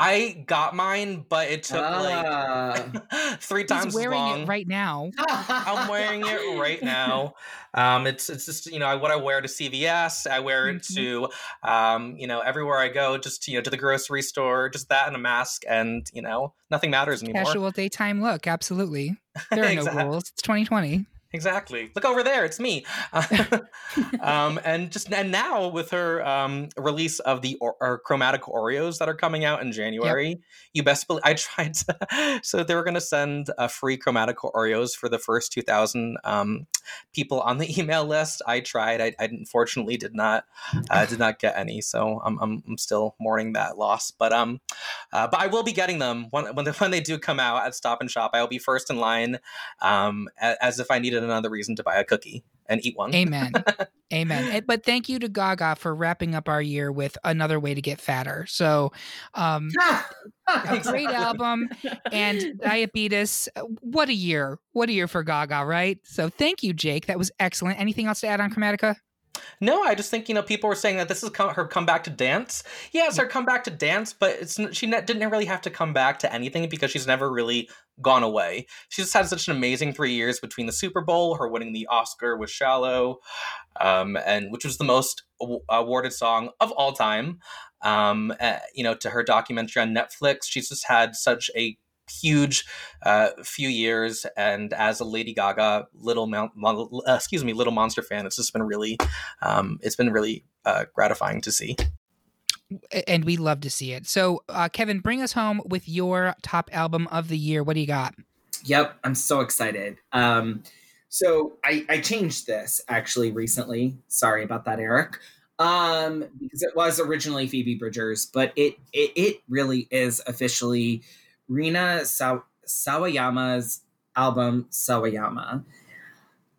I got mine, but it took Ah. like three He's times as wearing long. it right now. I'm wearing it right now. Um, it's it's just you know what I wear to CVS. I wear it Mhm. to um, you know everywhere I go. Just to, you know to the grocery store. Just that and a mask, and you know nothing matters anymore. Casual daytime look. Absolutely. There are no Exact- rules. It's 2020. Exactly. Look over there. It's me. um, and just and now with her um, release of the or, or Chromatica Oreos that are coming out in January, you best believe I tried. To, so they were going to send a free Chromatica Oreos for the first two thousand um, people on the email list. I tried. I, I unfortunately did not uh, did not get any. So I'm, I'm I'm still mourning that loss. But um, uh, but I will be getting them when when they, when they do come out at Stop and Shop. I will be first in line um, as if I needed another reason to buy a cookie and eat one. Amen. Amen. But thank you to Gaga for wrapping up our year with another way to get fatter. So, um, a great album and diabetes. What a year. What a year for Gaga, right? So, thank you, Jake. That was excellent. Anything else to add on Chromatica? No, I just think you know people were saying that this is co- her comeback to dance. It's her comeback to dance, but it's she ne- didn't really have to come back to anything because she's never really gone away. She just had such an amazing three years between the Super Bowl, her winning the Oscar with "Shallow," um, and which was the most aw- awarded song of all time. Um, uh, you know, to her documentary on Netflix, she's just had such a huge uh, few years and as a lady gaga little Mon- Mon- uh, excuse me little monster fan it's just been really um, it's been really uh, gratifying to see And we love to see it. So, uh, Kevin, bring us home with your top album of the year. What do you got? Yep, I'm so excited. Um, so I, I changed this actually recently. Sorry about that, Eric. Um, because it was originally Phoebe Bridgers, but it it, it really is officially Rina Saw- Sawayama's album Sawayama.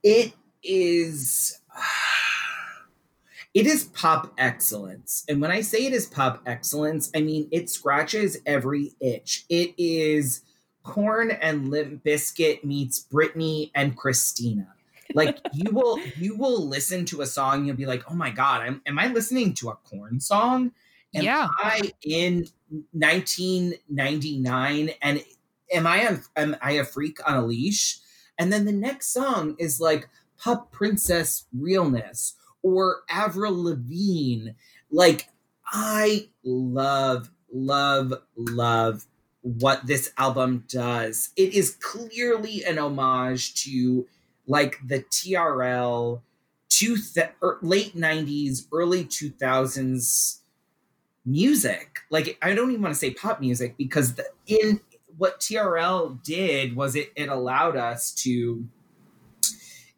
It is it is pop excellence. And when I say it is pop excellence, I mean it scratches every itch. It is Korn and Limp Bizkit meets Britney and Christina. Like you will you will listen to a song, you'll be like, oh my god, I'm, am I listening to a Korn song? Am Yeah. I in 1999 and am I a, am I a freak on a leash? And then the next song is like Pup Princess Realness or Avril Lavigne. Like I love, love, love what this album does. It is clearly an homage to like the TRL, two th- er, late 90s, early 2000s music. Like I don't even want to say pop music because the, in what TRL did was it it allowed us to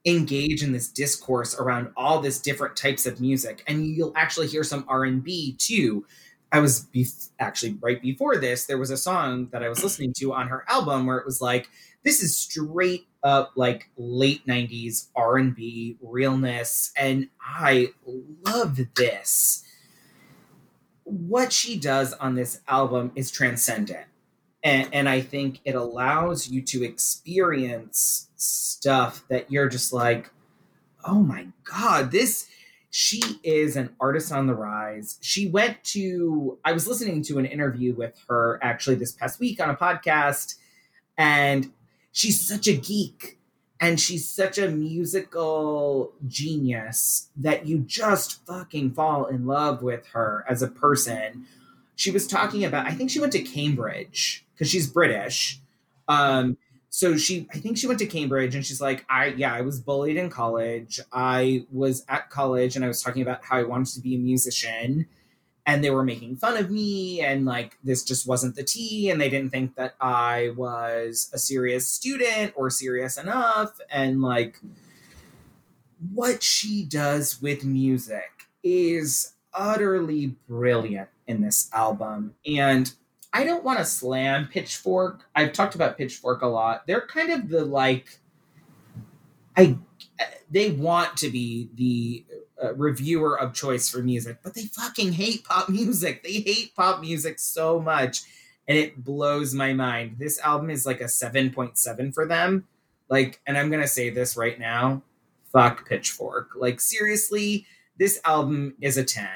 engage in this discourse around all this different types of music and you'll actually hear some R&B too. I was actually right before this there was a song that I was listening to on her album where it was like this is straight up like late 90s R&B realness and I love this what she does on this album is transcendent. And, and I think it allows you to experience stuff that you're just like, oh my God, this, she is an artist on the rise. She went to, I was listening to an interview with her actually this past week on a podcast, and she's such a geek and she's such a musical genius that you just fucking fall in love with her as a person. She was talking about, I think she went to Cambridge because she's British. Um, so she, I think she went to Cambridge and she's like, I, yeah, I was bullied in college. I was at college and I was talking about how I wanted to be a musician and they were making fun of me and like this just wasn't the tea and they didn't think that i was a serious student or serious enough and like what she does with music is utterly brilliant in this album and i don't want to slam pitchfork. I've talked about pitchfork a lot. They're kind of the like i they want to be the reviewer of choice for music, but they fucking hate pop music. They hate pop music so much, and it blows my mind. This album is like a 7.7 for them. Like, and I'm gonna say this right now fuck Pitchfork. Like, seriously, this album is a 10.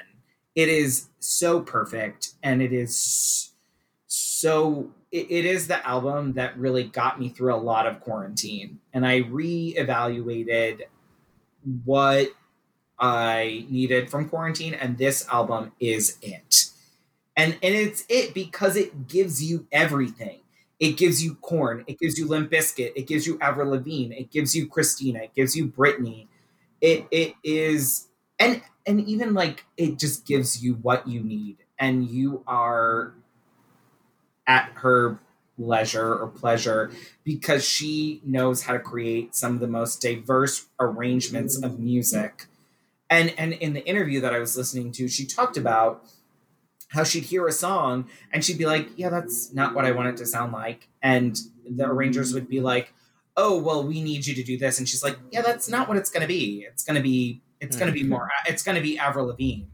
It is so perfect, and it is so it is the album that really got me through a lot of quarantine and i reevaluated what i needed from quarantine and this album is it. And and it's it because it gives you everything. It gives you Korn, it gives you limp Bizkit it gives you avril lavigne it gives you christina it gives you britney. It it is and and even like it just gives you what you need and you are at her leisure or pleasure because she knows how to create some of the most diverse arrangements of music and and in the interview that i was listening to she talked about how she'd hear a song and she'd be like yeah that's not what i want it to sound like and the arrangers would be like oh well we need you to do this and she's like yeah that's not what it's going to be it's going to be it's going to be hmm. more it's going to be avril lavigne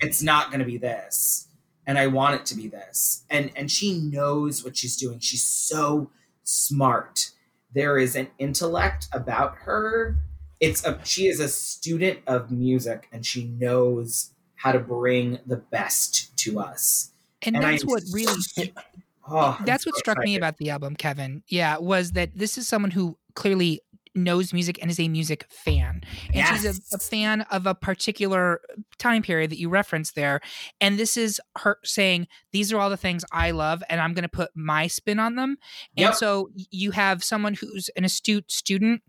it's not going to be this and I want it to be this. And and she knows what she's doing. She's so smart. There is an intellect about her. It's a she is a student of music and she knows how to bring the best to us. And, And that's I'm what really oh, that's what so struck me about the album, Kevin. Yeah, was that this is someone who clearly knows music and is a music fan. And she's a, a fan of a particular time period that you referenced there. And this is her saying, These are all the things I love, and I'm going to put my spin on them. And so you have someone who's an astute student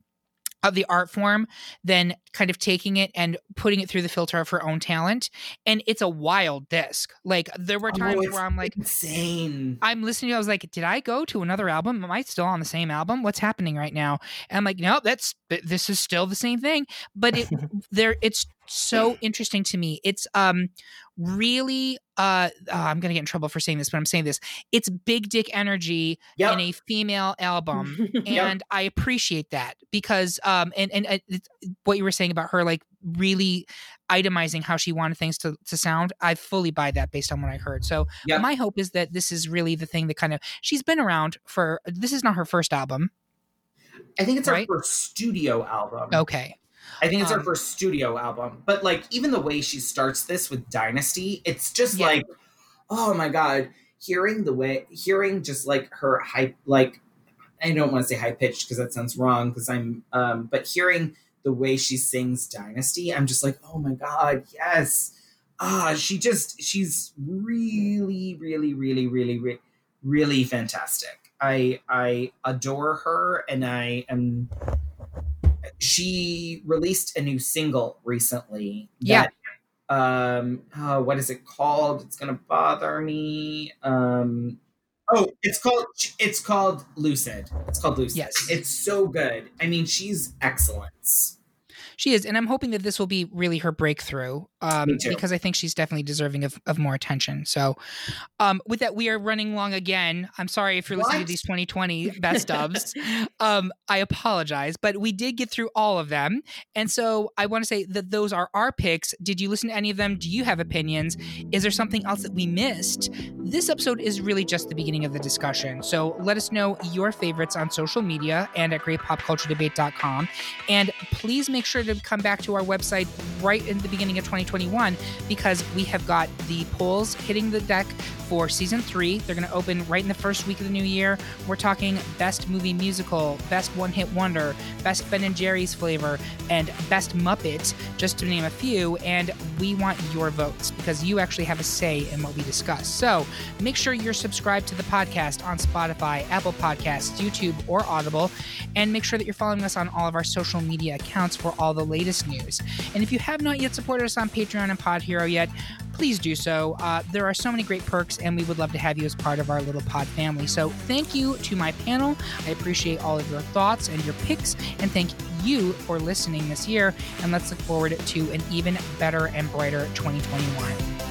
of the art form, then kind of taking it and putting it through the filter of her own talent. And it's a wild disc. Like, there were Oh, times it's where I'm like, insane. I'm listening. To I was like, did I go to another album? Am I still on the same album? What's happening right now? And I'm like, no, that's this is still the same thing. But it there, it's so interesting to me. It's um really uh oh, I'm gonna get in trouble for saying this, but I'm saying this. It's big dick energy Yep. in a female album, Yep. and I appreciate that because um and and uh, what you were saying about her like really itemizing how she wanted things to to sound. I fully buy that based on what I heard. So Yep. my hope is that this is really the thing that kind of she's been around for this is not her first album I think it's right? her first studio album. okay I think it's Um, her first studio album. But like even the way she starts this with Dynasty, it's just Yeah. like, oh my god, hearing the way hearing just like her hype like I don't want to say high pitched because that sounds wrong because I'm um but hearing the way she sings Dynasty, I'm just like, oh my god, yes. Ah, she just she's really, really, really, really, really, really fantastic. I I adore her and I am she released a new single recently. Yeah. That, um. Oh, what is it called? It's gonna bother me. Um. Oh, it's called. It's called Lucid. It's called Lucid. Yes. It's so good. I mean, she's excellence. She is and i'm hoping that this will be really her breakthrough um because i think she's definitely deserving of, of more attention. So um with that we are running long again. I'm sorry if you're listening to these 2020 best ofs. Um i apologize but we did get through all of them. And so i want to say that those are our picks. Did you listen to any of them? Do you have opinions? Is there something else that we missed? This episode is really just the beginning of the discussion. So let us know your favorites on social media and at greatpopculturedebate.com and please make sure to come back to our website right in the beginning of 2021 because we have got the polls hitting the deck for season three. They're going to open right in the first week of the new year. We're talking best movie musical, best one hit wonder, best Ben and Jerry's flavor, and best Muppet, just to name a few. And we want your votes because you actually have a say in what we discuss. So make sure you're subscribed to the podcast on Spotify, Apple Podcasts, YouTube, or Audible, and make sure that you're following us on all of our social media accounts for all the latest news. And if you have not yet supported us on Patreon and Pod Hero yet, please do so. Uh, there are so many great perks, and we would love to have you as part of our little pod family. So, thank you to my panel. I appreciate all of your thoughts and your picks, and thank you for listening this year. And let's look forward to an even better and brighter 2021.